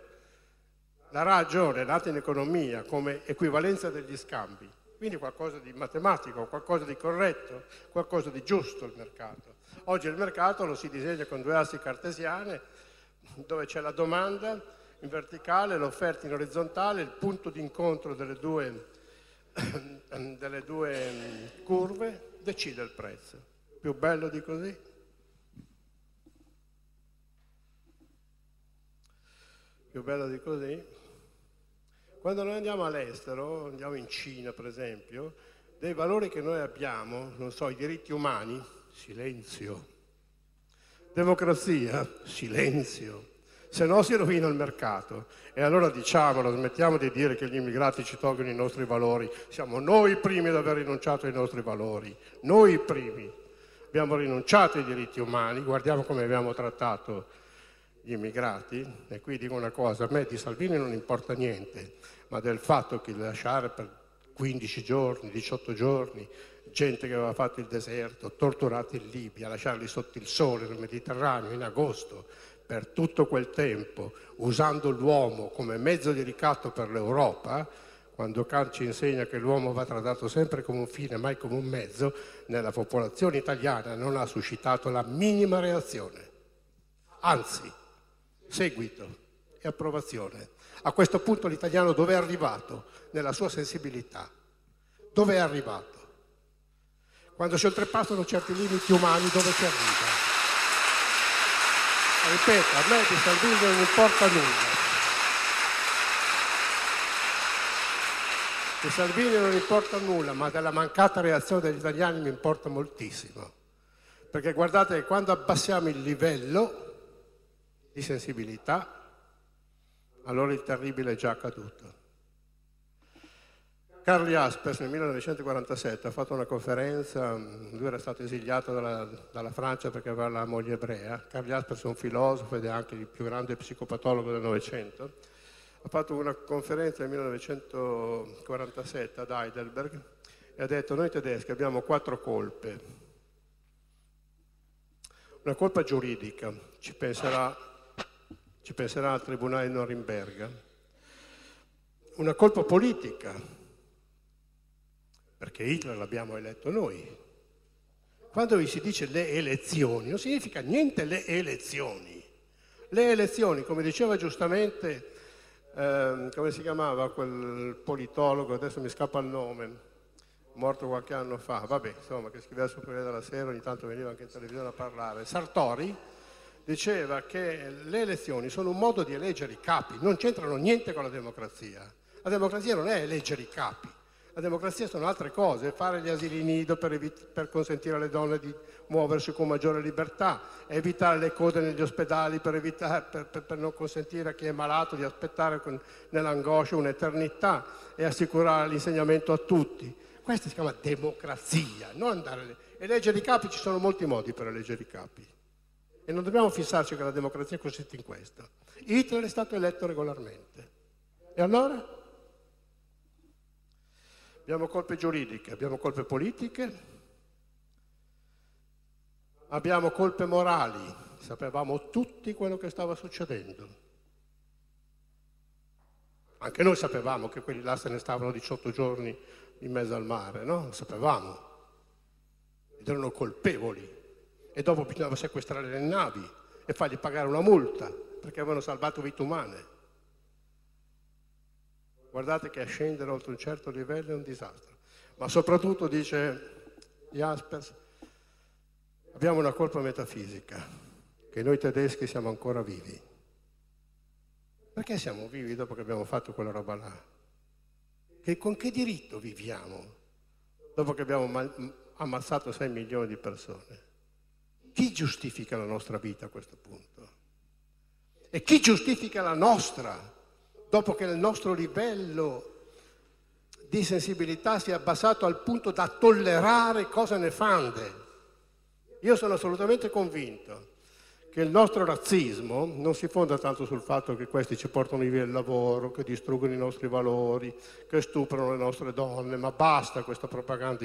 La ragione è nata in economia come equivalenza degli scambi. Quindi qualcosa di matematico, qualcosa di corretto, qualcosa di giusto il mercato. Oggi il mercato lo si disegna con due assi cartesiane dove c'è la domanda in verticale, l'offerta in orizzontale, il punto di incontro delle due, delle due mm, curve decide il prezzo. Più bello di così? Più bello di così? Quando noi andiamo all'estero, andiamo in Cina per esempio, dei valori che noi abbiamo, non so, i diritti umani, silenzio. Democrazia, silenzio se no si rovina il mercato. E allora diciamolo, smettiamo di dire che gli immigrati ci tolgono i nostri valori. Siamo noi i primi ad aver rinunciato ai nostri valori, noi i primi. Abbiamo rinunciato ai diritti umani, guardiamo come abbiamo trattato gli immigrati. E qui dico una cosa, a me di Salvini non importa niente, ma del fatto che lasciare per 15 giorni, 18 giorni, gente che aveva fatto il deserto, torturati in Libia, lasciarli sotto il sole nel Mediterraneo in agosto, per tutto quel tempo, usando l'uomo come mezzo di ricatto per l'Europa, quando Kant ci insegna che l'uomo va trattato sempre come un fine, mai come un mezzo, nella popolazione italiana non ha suscitato la minima reazione. Anzi, seguito e approvazione. A questo punto l'italiano dove è arrivato nella sua sensibilità? Dove è arrivato? Quando si oltrepassano certi limiti umani, dove si arriva? ripeto, a me di Salvini non importa nulla. Di Salvini non importa nulla, ma della mancata reazione degli italiani mi importa moltissimo. Perché guardate che quando abbassiamo il livello di sensibilità, allora il terribile è già accaduto. Karl Jaspers nel 1947 ha fatto una conferenza, lui era stato esiliato dalla, dalla, Francia perché aveva la moglie ebrea. Karl Jaspers è un filosofo ed è anche il più grande psicopatologo del Novecento. Ha fatto una conferenza nel 1947 ad Heidelberg e ha detto noi tedeschi abbiamo quattro colpe. Una colpa giuridica, ci penserà, ci penserà al Tribunale di Norimberga. Una colpa politica, perché Hitler l'abbiamo eletto noi. Quando vi si dice le elezioni, non significa niente le elezioni. Le elezioni, come diceva giustamente, eh, come si chiamava quel politologo, adesso mi scappa il nome, morto qualche anno fa, vabbè, insomma, che scriveva sul Corriere della Sera, ogni tanto veniva anche in televisione a parlare. Sartori diceva che le elezioni sono un modo di eleggere i capi, non c'entrano niente con la democrazia. La democrazia non è eleggere i capi, la democrazia sono altre cose, fare gli asili nido per, per, consentire alle donne di muoversi con maggiore libertà, evitare le code negli ospedali per, evitare, per, per, non consentire a chi è malato di aspettare nell'angoscia un'eternità e assicurare l'insegnamento a tutti. Questa si chiama democrazia, non andare... Eleggere i capi ci sono molti modi per eleggere i capi. E non dobbiamo fissarci che la democrazia consiste in questo. Hitler è stato eletto regolarmente. E allora? Abbiamo colpe giuridiche, abbiamo colpe politiche, abbiamo colpe morali, sapevamo tutti quello che stava succedendo. Anche noi sapevamo che quelli là se ne stavano 18 giorni in mezzo al mare, no? Lo sapevamo. Ed erano colpevoli. E dopo bisognava sequestrare le navi e fargli pagare una multa perché avevano salvato vite umane. Guardate che a scendere oltre un certo livello è un disastro. Ma soprattutto, dice Jaspers, abbiamo una colpa metafisica, che noi tedeschi siamo ancora vivi. Perché siamo vivi dopo che abbiamo fatto quella roba là? Che, con che diritto viviamo dopo che abbiamo ammazzato 6 milioni di persone? Chi giustifica la nostra vita a questo punto? E chi giustifica la nostra dopo che il nostro livello di sensibilità si è abbassato al punto da tollerare cose nefande. Io sono assolutamente convinto che il nostro razzismo non si fonda tanto sul fatto che questi ci portano via il lavoro, che distruggono i nostri valori, che stuprano le nostre donne, ma basta questa propaganda.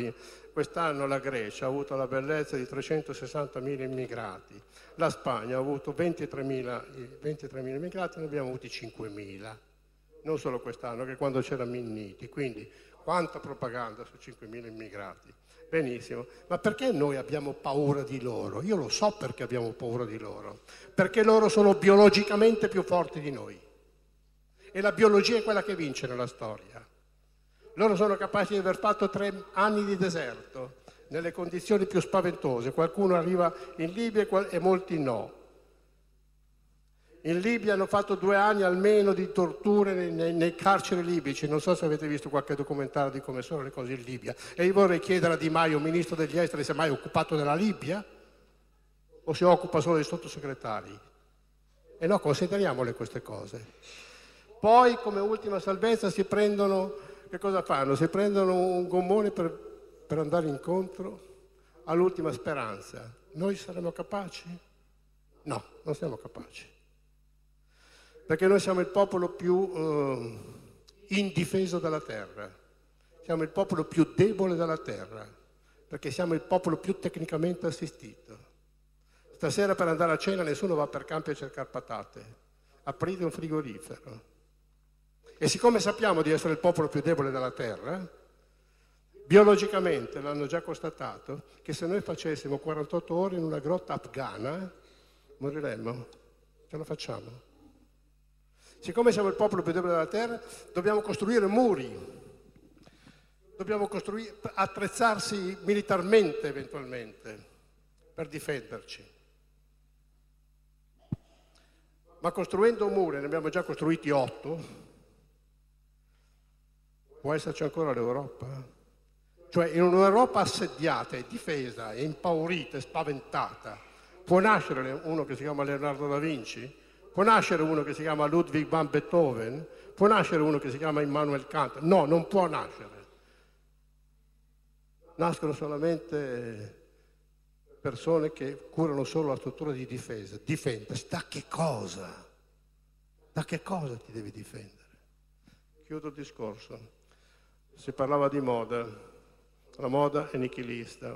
Quest'anno la Grecia ha avuto la bellezza di 360.000 immigrati, la Spagna ha avuto 23.000, 23.000 immigrati, noi abbiamo avuti 5.000 non solo quest'anno, che quando c'era Minniti. Quindi quanta propaganda su 5.000 immigrati. Benissimo, ma perché noi abbiamo paura di loro? Io lo so perché abbiamo paura di loro, perché loro sono biologicamente più forti di noi. E la biologia è quella che vince nella storia. Loro sono capaci di aver fatto tre anni di deserto, nelle condizioni più spaventose. Qualcuno arriva in Libia e molti no. In Libia hanno fatto due anni almeno di torture nei, nei, nei, carceri libici. Non so se avete visto qualche documentario di come sono le cose in Libia. E io vorrei chiedere a Di Maio, ministro degli esteri, se è mai occupato della Libia o si occupa solo dei sottosegretari. E no, consideriamole queste cose. Poi, come ultima salvezza, si prendono, che cosa fanno? Si prendono un gommone per, per andare incontro all'ultima speranza. Noi saremo capaci? No, non siamo capaci perché noi siamo il popolo più eh, indifeso della terra, siamo il popolo più debole della terra, perché siamo il popolo più tecnicamente assistito. Stasera per andare a cena nessuno va per campi a cercare patate, aprite un frigorifero. E siccome sappiamo di essere il popolo più debole della terra, biologicamente l'hanno già constatato che se noi facessimo 48 ore in una grotta afghana, moriremmo. Ce la facciamo. Siccome siamo il popolo più debole della terra, dobbiamo costruire muri, dobbiamo attrezzarsi militarmente eventualmente per difenderci. Ma costruendo muri, ne abbiamo già costruiti otto, può esserci ancora l'Europa? Cioè in un'Europa assediata difesa impaurita spaventata, può nascere uno che si chiama Leonardo da Vinci? Può nascere uno che si chiama Ludwig van Beethoven? Può nascere uno che si chiama Immanuel Kant? No, non può nascere. Nascono solamente persone che curano solo la struttura di difesa. Difendersi da che cosa? Da che cosa ti devi difendere? Chiudo il discorso. Si parlava di moda. La moda è nichilista.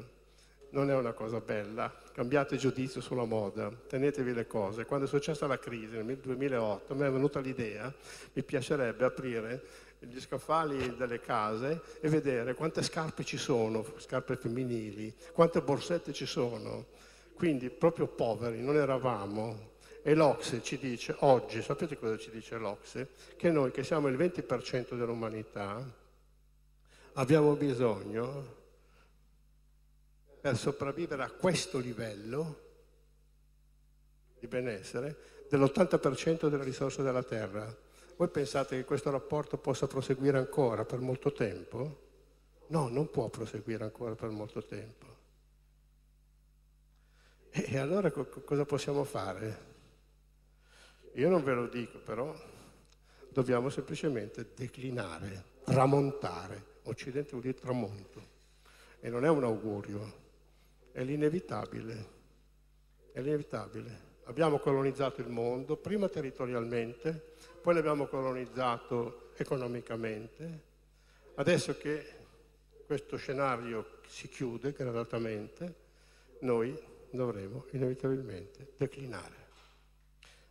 Non è una cosa bella. Cambiate giudizio sulla moda, tenetevi le cose. Quando è successa la crisi nel 2008 mi è venuta l'idea, mi piacerebbe aprire gli scaffali delle case e vedere quante scarpe ci sono, scarpe femminili, quante borsette ci sono. Quindi proprio poveri non eravamo. E l'Ocse ci dice oggi, sapete cosa ci dice l'Ocse? Che noi che siamo il 20% dell'umanità abbiamo bisogno per sopravvivere a questo livello di benessere dell'80% delle risorse della terra. Voi pensate che questo rapporto possa proseguire ancora per molto tempo? No, non può proseguire ancora per molto tempo. E allora co- cosa possiamo fare? Io non ve lo dico, però dobbiamo semplicemente declinare, tramontare. Occidente vuol dire tramonto. E non è un augurio, è l'inevitabile. È l'inevitabile. Abbiamo colonizzato il mondo, prima territorialmente, poi l'abbiamo colonizzato economicamente. Adesso che questo scenario si chiude gradatamente, noi dovremo inevitabilmente declinare.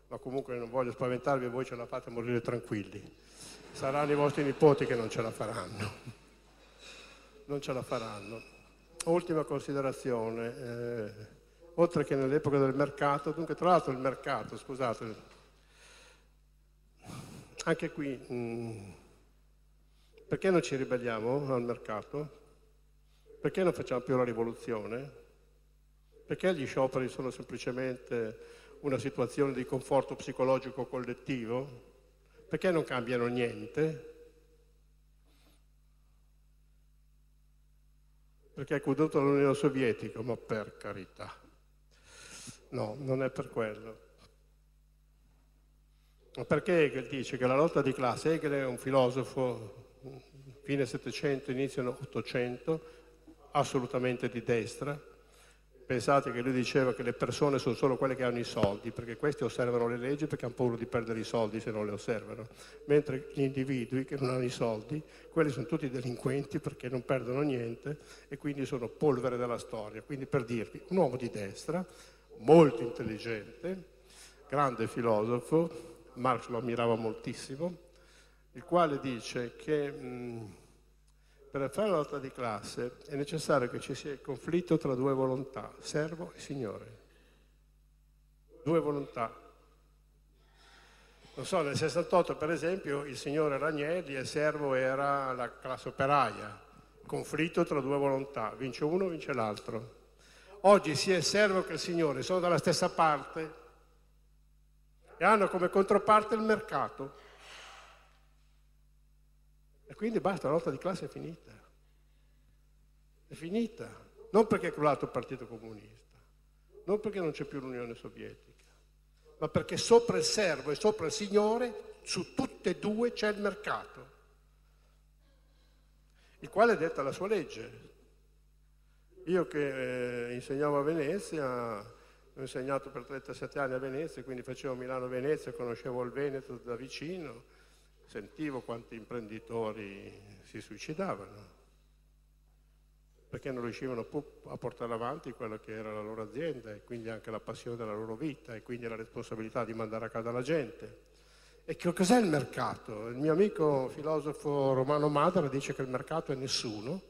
Ma comunque non voglio spaventarvi, voi ce la fate morire tranquilli. Saranno i vostri nipoti che non ce la faranno. Non ce la faranno ultima considerazione, eh, oltre che nell'epoca del mercato, dunque tra l'altro il mercato, scusate, anche qui, mh, mm, perché non ci ribelliamo al mercato? Perché non facciamo più la rivoluzione? Perché gli scioperi sono semplicemente una situazione di conforto psicologico collettivo? Perché non cambiano niente? Perché è caduto l'Unione Sovietica, ma per carità. No, non è per quello. Perché Hegel dice che la lotta di classe, Hegel è un filosofo fine 700, inizio 800, assolutamente di destra, Pensate che lui diceva che le persone sono solo quelle che hanno i soldi, perché questi osservano le leggi perché hanno paura di perdere i soldi se non le osservano, mentre gli individui che non hanno i soldi, quelli sono tutti delinquenti perché non perdono niente e quindi sono polvere della storia. Quindi per dirvi, un uomo di destra, molto intelligente, grande filosofo, Marx lo ammirava moltissimo, il quale dice che... Mh, per fare la lotta di classe è necessario che ci sia il conflitto tra due volontà, servo e signore. Due volontà. Non so, nel 68 per esempio il signore Ragnelli e il servo era la classe operaia. Conflitto tra due volontà, vince uno, vince l'altro. Oggi sia il servo che il signore sono dalla stessa parte e hanno come controparte il mercato. E quindi basta, la lotta di classe è finita. È finita. Non perché è crollato il Partito Comunista, non perché non c'è più l'Unione Sovietica, ma perché sopra il servo e sopra il Signore, su tutte e due c'è il mercato, il quale detta la sua legge. Io che eh, insegnavo a Venezia, ho insegnato per 37 anni a Venezia, quindi facevo Milano-Venezia, conoscevo il Veneto da vicino, sentivo quanti imprenditori si suicidavano perché non riuscivano più a portare avanti quello che era la loro azienda e quindi anche la passione della loro vita e quindi la responsabilità di mandare a casa la gente. E cos'è il mercato? Il mio amico filosofo Romano Madara dice che il mercato è nessuno,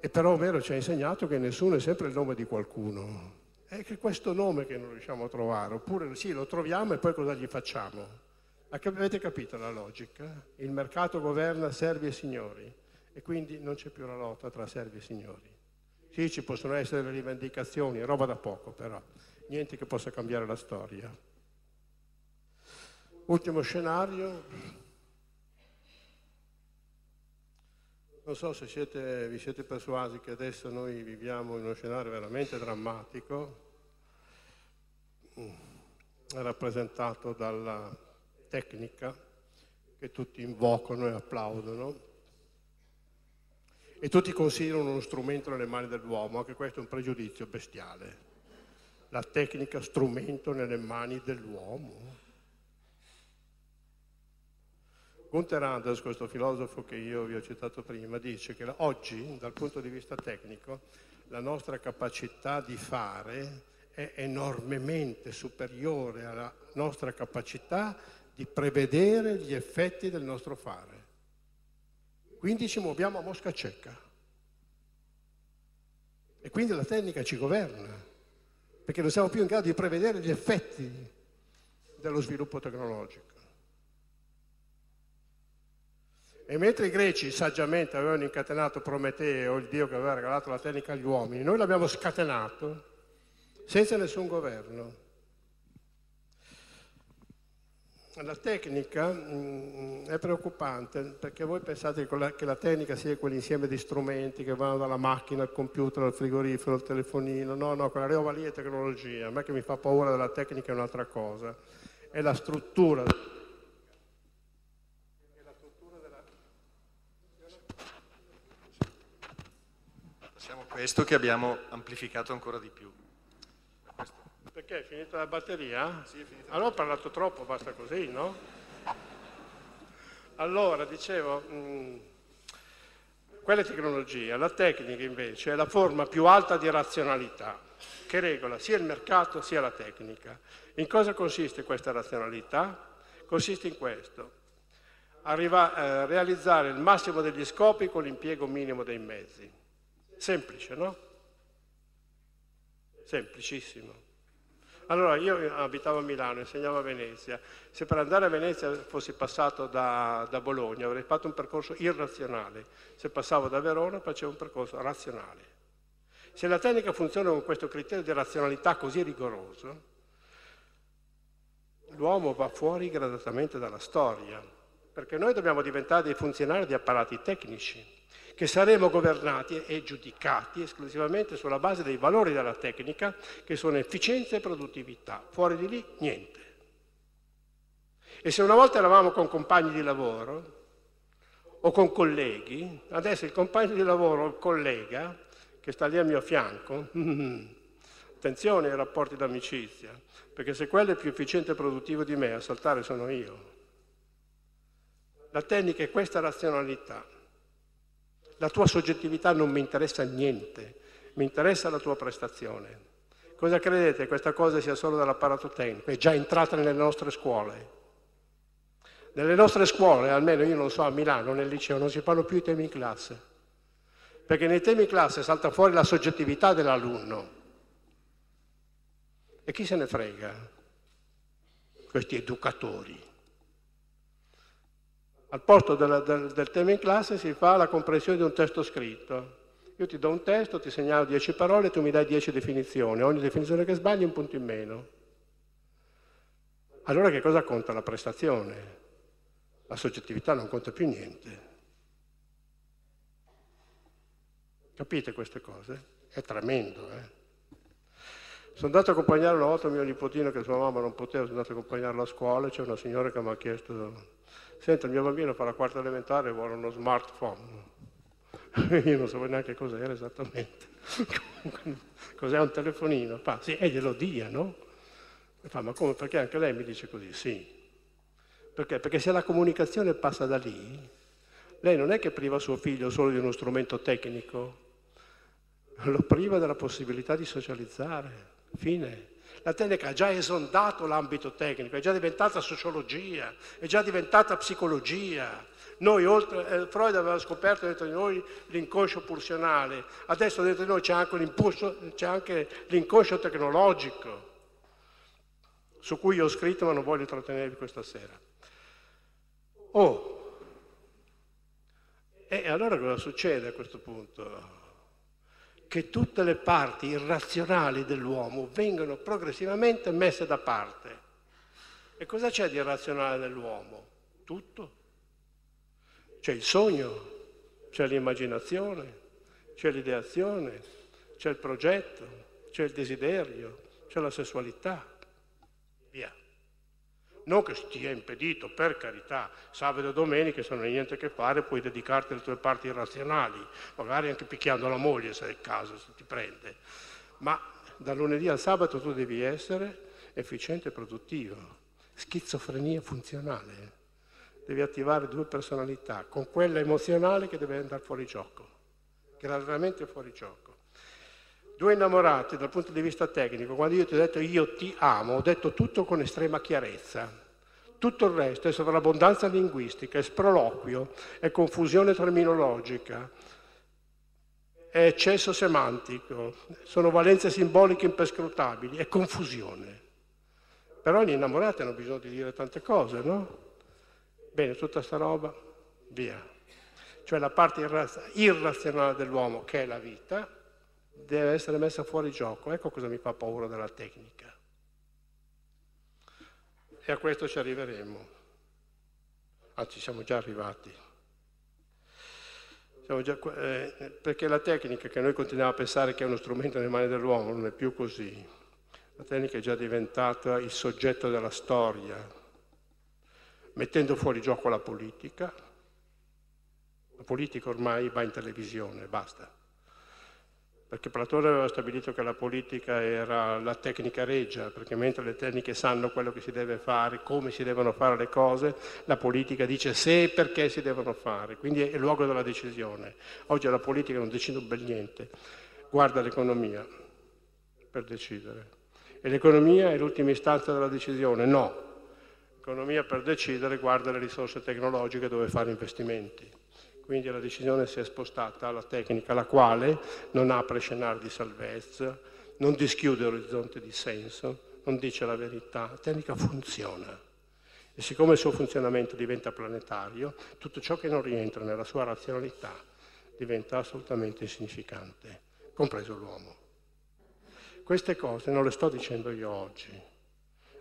e però Omero ci ha insegnato che nessuno è sempre il nome di qualcuno. È questo nome che non riusciamo a trovare, oppure sì, lo troviamo e poi cosa gli facciamo? Avete capito la logica? Il mercato governa servi e signori e quindi non c'è più la lotta tra servi e signori. Sì, ci possono essere le rivendicazioni, roba da poco però, niente che possa cambiare la storia. Ultimo scenario, non so se siete, vi siete persuasi che adesso noi viviamo in uno scenario veramente drammatico, rappresentato dalla tecnica che tutti invocano e applaudono e tutti considerano uno strumento nelle mani dell'uomo, anche questo è un pregiudizio bestiale. La tecnica strumento nelle mani dell'uomo. Gunther Anders, questo filosofo che io vi ho citato prima, dice che oggi, dal punto di vista tecnico, la nostra capacità di fare è enormemente superiore alla nostra capacità di prevedere gli effetti del nostro fare. Quindi ci muoviamo a mosca cieca. E quindi la tecnica ci governa, perché non siamo più in grado di prevedere gli effetti dello sviluppo tecnologico. E mentre i greci saggiamente avevano incatenato Prometeo, il dio che aveva regalato la tecnica agli uomini, noi l'abbiamo scatenato senza nessun governo. La tecnica mh, mm, è preoccupante perché voi pensate che la, che la, tecnica sia quell'insieme di strumenti che vanno dalla macchina al computer, al frigorifero, al telefonino. No, no, quella roba lì è tecnologia. A me che mi fa paura della tecnica è un'altra cosa. È la struttura. Passiamo a questo che abbiamo amplificato ancora di più. Perché è finita la batteria? Sì, è finita. Allora ho parlato troppo, basta così, no? Allora, dicevo, mh, mm, quella tecnologia, la tecnica invece è la forma più alta di razionalità che regola sia il mercato sia la tecnica. In cosa consiste questa razionalità? Consiste in questo, arriva, eh, realizzare il massimo degli scopi con l'impiego minimo dei mezzi. Semplice, no? Semplicissimo. Allora io abitavo a Milano, insegnavo a Venezia, se per andare a Venezia fossi passato da, da, Bologna avrei fatto un percorso irrazionale, se passavo da Verona facevo un percorso razionale. Se la tecnica funziona con questo criterio di razionalità così rigoroso, l'uomo va fuori gradatamente dalla storia, perché noi dobbiamo diventare dei funzionari di apparati tecnici che saremo governati e giudicati esclusivamente sulla base dei valori della tecnica, che sono efficienza e produttività. Fuori di lì niente. E se una volta eravamo con compagni di lavoro o con colleghi, adesso il compagno di lavoro o il collega che sta lì a mio fianco, attenzione ai rapporti d'amicizia, perché se quello è più efficiente e produttivo di me, a saltare sono io. La tecnica è questa razionalità. La tua soggettività non mi interessa niente, mi interessa la tua prestazione. Cosa credete questa cosa sia solo dall'apparato tecnico? È già entrata nelle nostre scuole. Nelle nostre scuole, almeno io non so, a Milano, nel liceo, non si fanno più i temi in classe. Perché nei temi in classe salta fuori la soggettività dell'alunno. E chi se ne frega? Questi educatori. Al posto del, del, del, tema in classe si fa la comprensione di un testo scritto. Io ti do un testo, ti segnalo 10 parole, tu mi dai 10 definizioni. Ogni definizione che sbagli un punto in meno. Allora che cosa conta la prestazione? La soggettività non conta più niente. Capite queste cose? È tremendo, eh? Sono andato a accompagnare una volta mio nipotino che sua mamma non poteva, sono andato a accompagnarlo a scuola, c'è una signora che mi ha chiesto Senta, il mio bambino fa la quarta elementare e vuole uno smartphone. Io non so neanche cos'era esattamente. Cos'è un telefonino? Fa, sì, e glielo dia, no? Fa, ma come? Perché anche lei mi dice così? Sì. Perché? Perché se la comunicazione passa da lì, lei non è che priva suo figlio solo di uno strumento tecnico, lo priva della possibilità di socializzare. Fine. La tecnica ha già esondato l'ambito tecnico, è già diventata sociologia, è già diventata psicologia. Noi, oltre, eh, Freud aveva scoperto dentro di noi l'inconscio pulsionale, adesso dentro di noi c'è anche, l'inconscio tecnologico, su cui ho scritto ma non voglio trattenervi questa sera. Oh, e allora cosa succede a questo punto? Che tutte le parti irrazionali dell'uomo vengono progressivamente messe da parte. E cosa c'è di irrazionale nell'uomo? Tutto. C'è il sogno, c'è l'immaginazione, c'è l'ideazione, c'è il progetto, c'è il desiderio, c'è la sessualità. Non che ti è impedito, per carità, sabato e domenica se non hai niente a che fare puoi dedicarti alle tue parti irrazionali, magari anche picchiando la moglie se è il caso, se ti prende. Ma da lunedì al sabato tu devi essere efficiente e produttivo. Schizofrenia funzionale. devi attivare due personalità, con quella emozionale che deve andare fuori gioco, che era veramente fuori gioco. Due innamorati dal punto di vista tecnico, quando io ti ho detto io ti amo, ho detto tutto con estrema chiarezza. Tutto il resto è sovrabbondanza linguistica, è sproloquio, è confusione terminologica, è eccesso semantico, sono valenze simboliche imperscrutabili, è confusione. Però gli innamorati hanno bisogno di dire tante cose, no? Bene, tutta sta roba, via. Cioè la parte irrazionale dell'uomo, che è la vita, deve essere messa fuori gioco. Ecco cosa mi fa paura della tecnica. E a questo ci arriveremo. Anzi, siamo già arrivati. Siamo già, eh, perché la tecnica che noi continuiamo a pensare che è uno strumento nelle mani dell'uomo non è più così. La tecnica è già diventata il soggetto della storia, mettendo fuori gioco la politica. La politica ormai va in televisione, basta. Perché Platone aveva stabilito che la politica era la tecnica regia, perché mentre le tecniche sanno quello che si deve fare, come si devono fare le cose, la politica dice se e perché si devono fare, quindi è il luogo della decisione. Oggi la politica non decide un bel niente, guarda l'economia per decidere. E l'economia è l'ultima istanza della decisione? No, L'economia per decidere guarda le risorse tecnologiche dove fare investimenti. Quindi la decisione si è spostata alla tecnica, la quale non apre scenari di salvezza, non dischiude orizzonti di senso, non dice la verità. La tecnica funziona. E siccome il suo funzionamento diventa planetario, tutto ciò che non rientra nella sua razionalità diventa assolutamente insignificante, compreso l'uomo. Queste cose non le sto dicendo io oggi,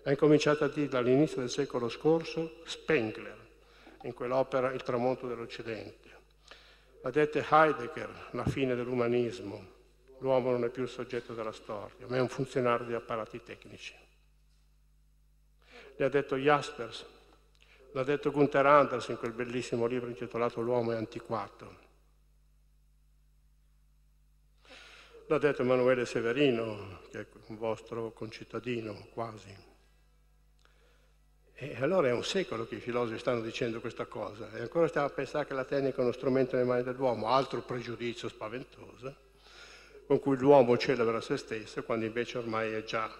ha incominciato a dirla all'inizio del secolo scorso Spengler, in quell'opera Il tramonto dell'Occidente. Ha detto Heidegger, la fine dell'umanismo, l'uomo non è più il soggetto della storia, ma è un funzionario di apparati tecnici. Le ha detto Jaspers, l'ha detto Gunther Anders in quel bellissimo libro intitolato L'uomo è antiquato. L'ha detto Emanuele Severino, che è un vostro concittadino quasi. E allora è un secolo che i filosofi stanno dicendo questa cosa e ancora stiamo a pensare che la tecnica è uno strumento nelle mani dell'uomo, altro pregiudizio spaventoso, con cui l'uomo celebra se stesso quando invece ormai è già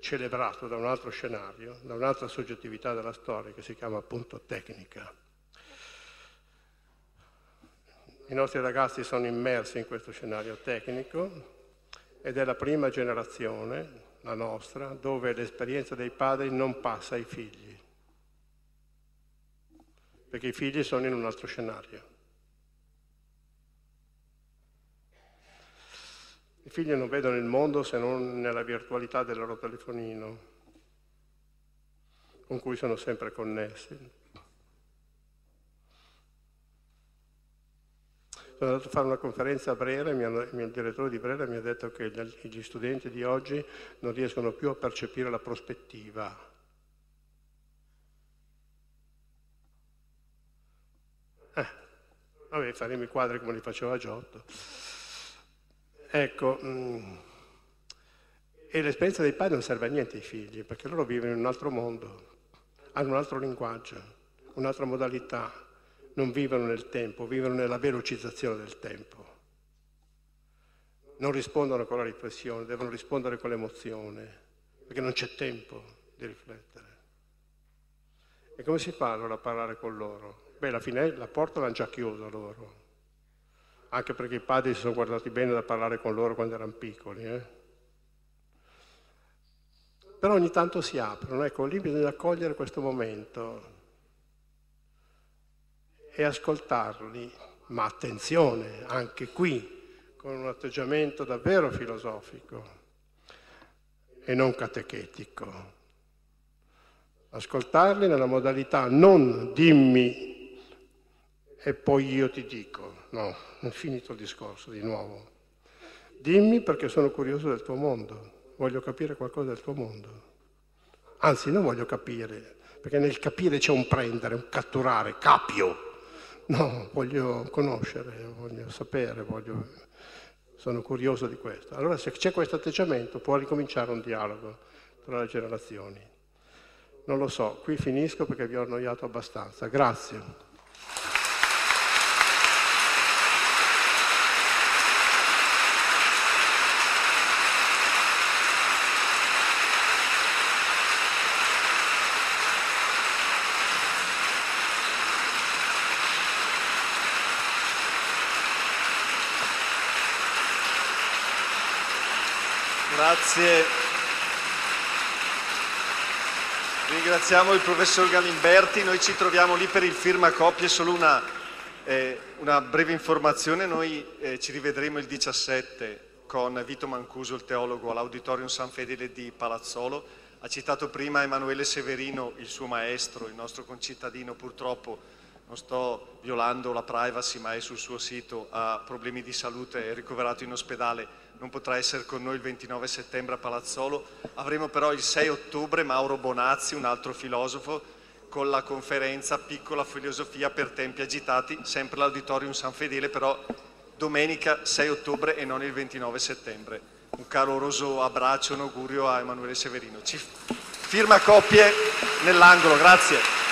celebrato da un altro scenario, da un'altra soggettività della storia che si chiama appunto tecnica. I nostri ragazzi sono immersi in questo scenario tecnico ed è la prima generazione la nostra, dove l'esperienza dei padri non passa ai figli, perché i figli sono in un altro scenario. I figli non vedono il mondo se non nella virtualità del loro telefonino, con cui sono sempre connessi. Sono andato a fare una conferenza a Brera, il mio direttore di Brera mi ha detto che gli studenti di oggi non riescono più a percepire la prospettiva. Eh, vabbè, faremo i quadri come li faceva Giotto. Ecco, mm, e l'esperienza dei padri non serve a niente ai figli, perché loro vivono in un altro mondo, hanno un altro linguaggio, un'altra modalità non vivono nel tempo, vivono nella velocizzazione del tempo. Non rispondono con la riflessione, devono rispondere con l'emozione, perché non c'è tempo di riflettere. E come si fa allora a parlare con loro? Beh, la, fine, la porta l'hanno già chiusa loro, anche perché i padri si sono guardati bene da parlare con loro quando erano piccoli. Eh? Però ogni tanto si aprono, ecco, lì bisogna accogliere questo momento e ascoltarli, ma attenzione, anche qui, con un atteggiamento davvero filosofico e non catechetico. Ascoltarli nella modalità non dimmi e poi io ti dico, no, è finito il discorso di nuovo. Dimmi perché sono curioso del tuo mondo, voglio capire qualcosa del tuo mondo. Anzi, non voglio capire, perché nel capire c'è un prendere, un catturare, capio. No, voglio conoscere, voglio sapere, voglio... sono curioso di questo. Allora se c'è questo atteggiamento può ricominciare un dialogo tra le generazioni. Non lo so, qui finisco perché vi ho annoiato abbastanza. Grazie. Ringraziamo il professor Galimberti, noi ci troviamo lì per il firma coppie, solo una, eh, una breve informazione, noi eh, ci rivedremo il 17 con Vito Mancuso, il teologo, all'Auditorium San Fedele di Palazzolo. Ha citato prima Emanuele Severino, il suo maestro, il nostro concittadino purtroppo non sto violando la privacy, ma è sul suo sito, ha problemi di salute, è ricoverato in ospedale non potrà essere con noi il 29 settembre a Palazzolo. Avremo però il 6 ottobre Mauro Bonazzi, un altro filosofo, con la conferenza Piccola filosofia per tempi agitati, sempre all'Auditorium San Fedele, però domenica 6 ottobre e non il 29 settembre. Un caloroso abbraccio, un augurio a Emanuele Severino. Ci firma coppie nell'angolo, grazie.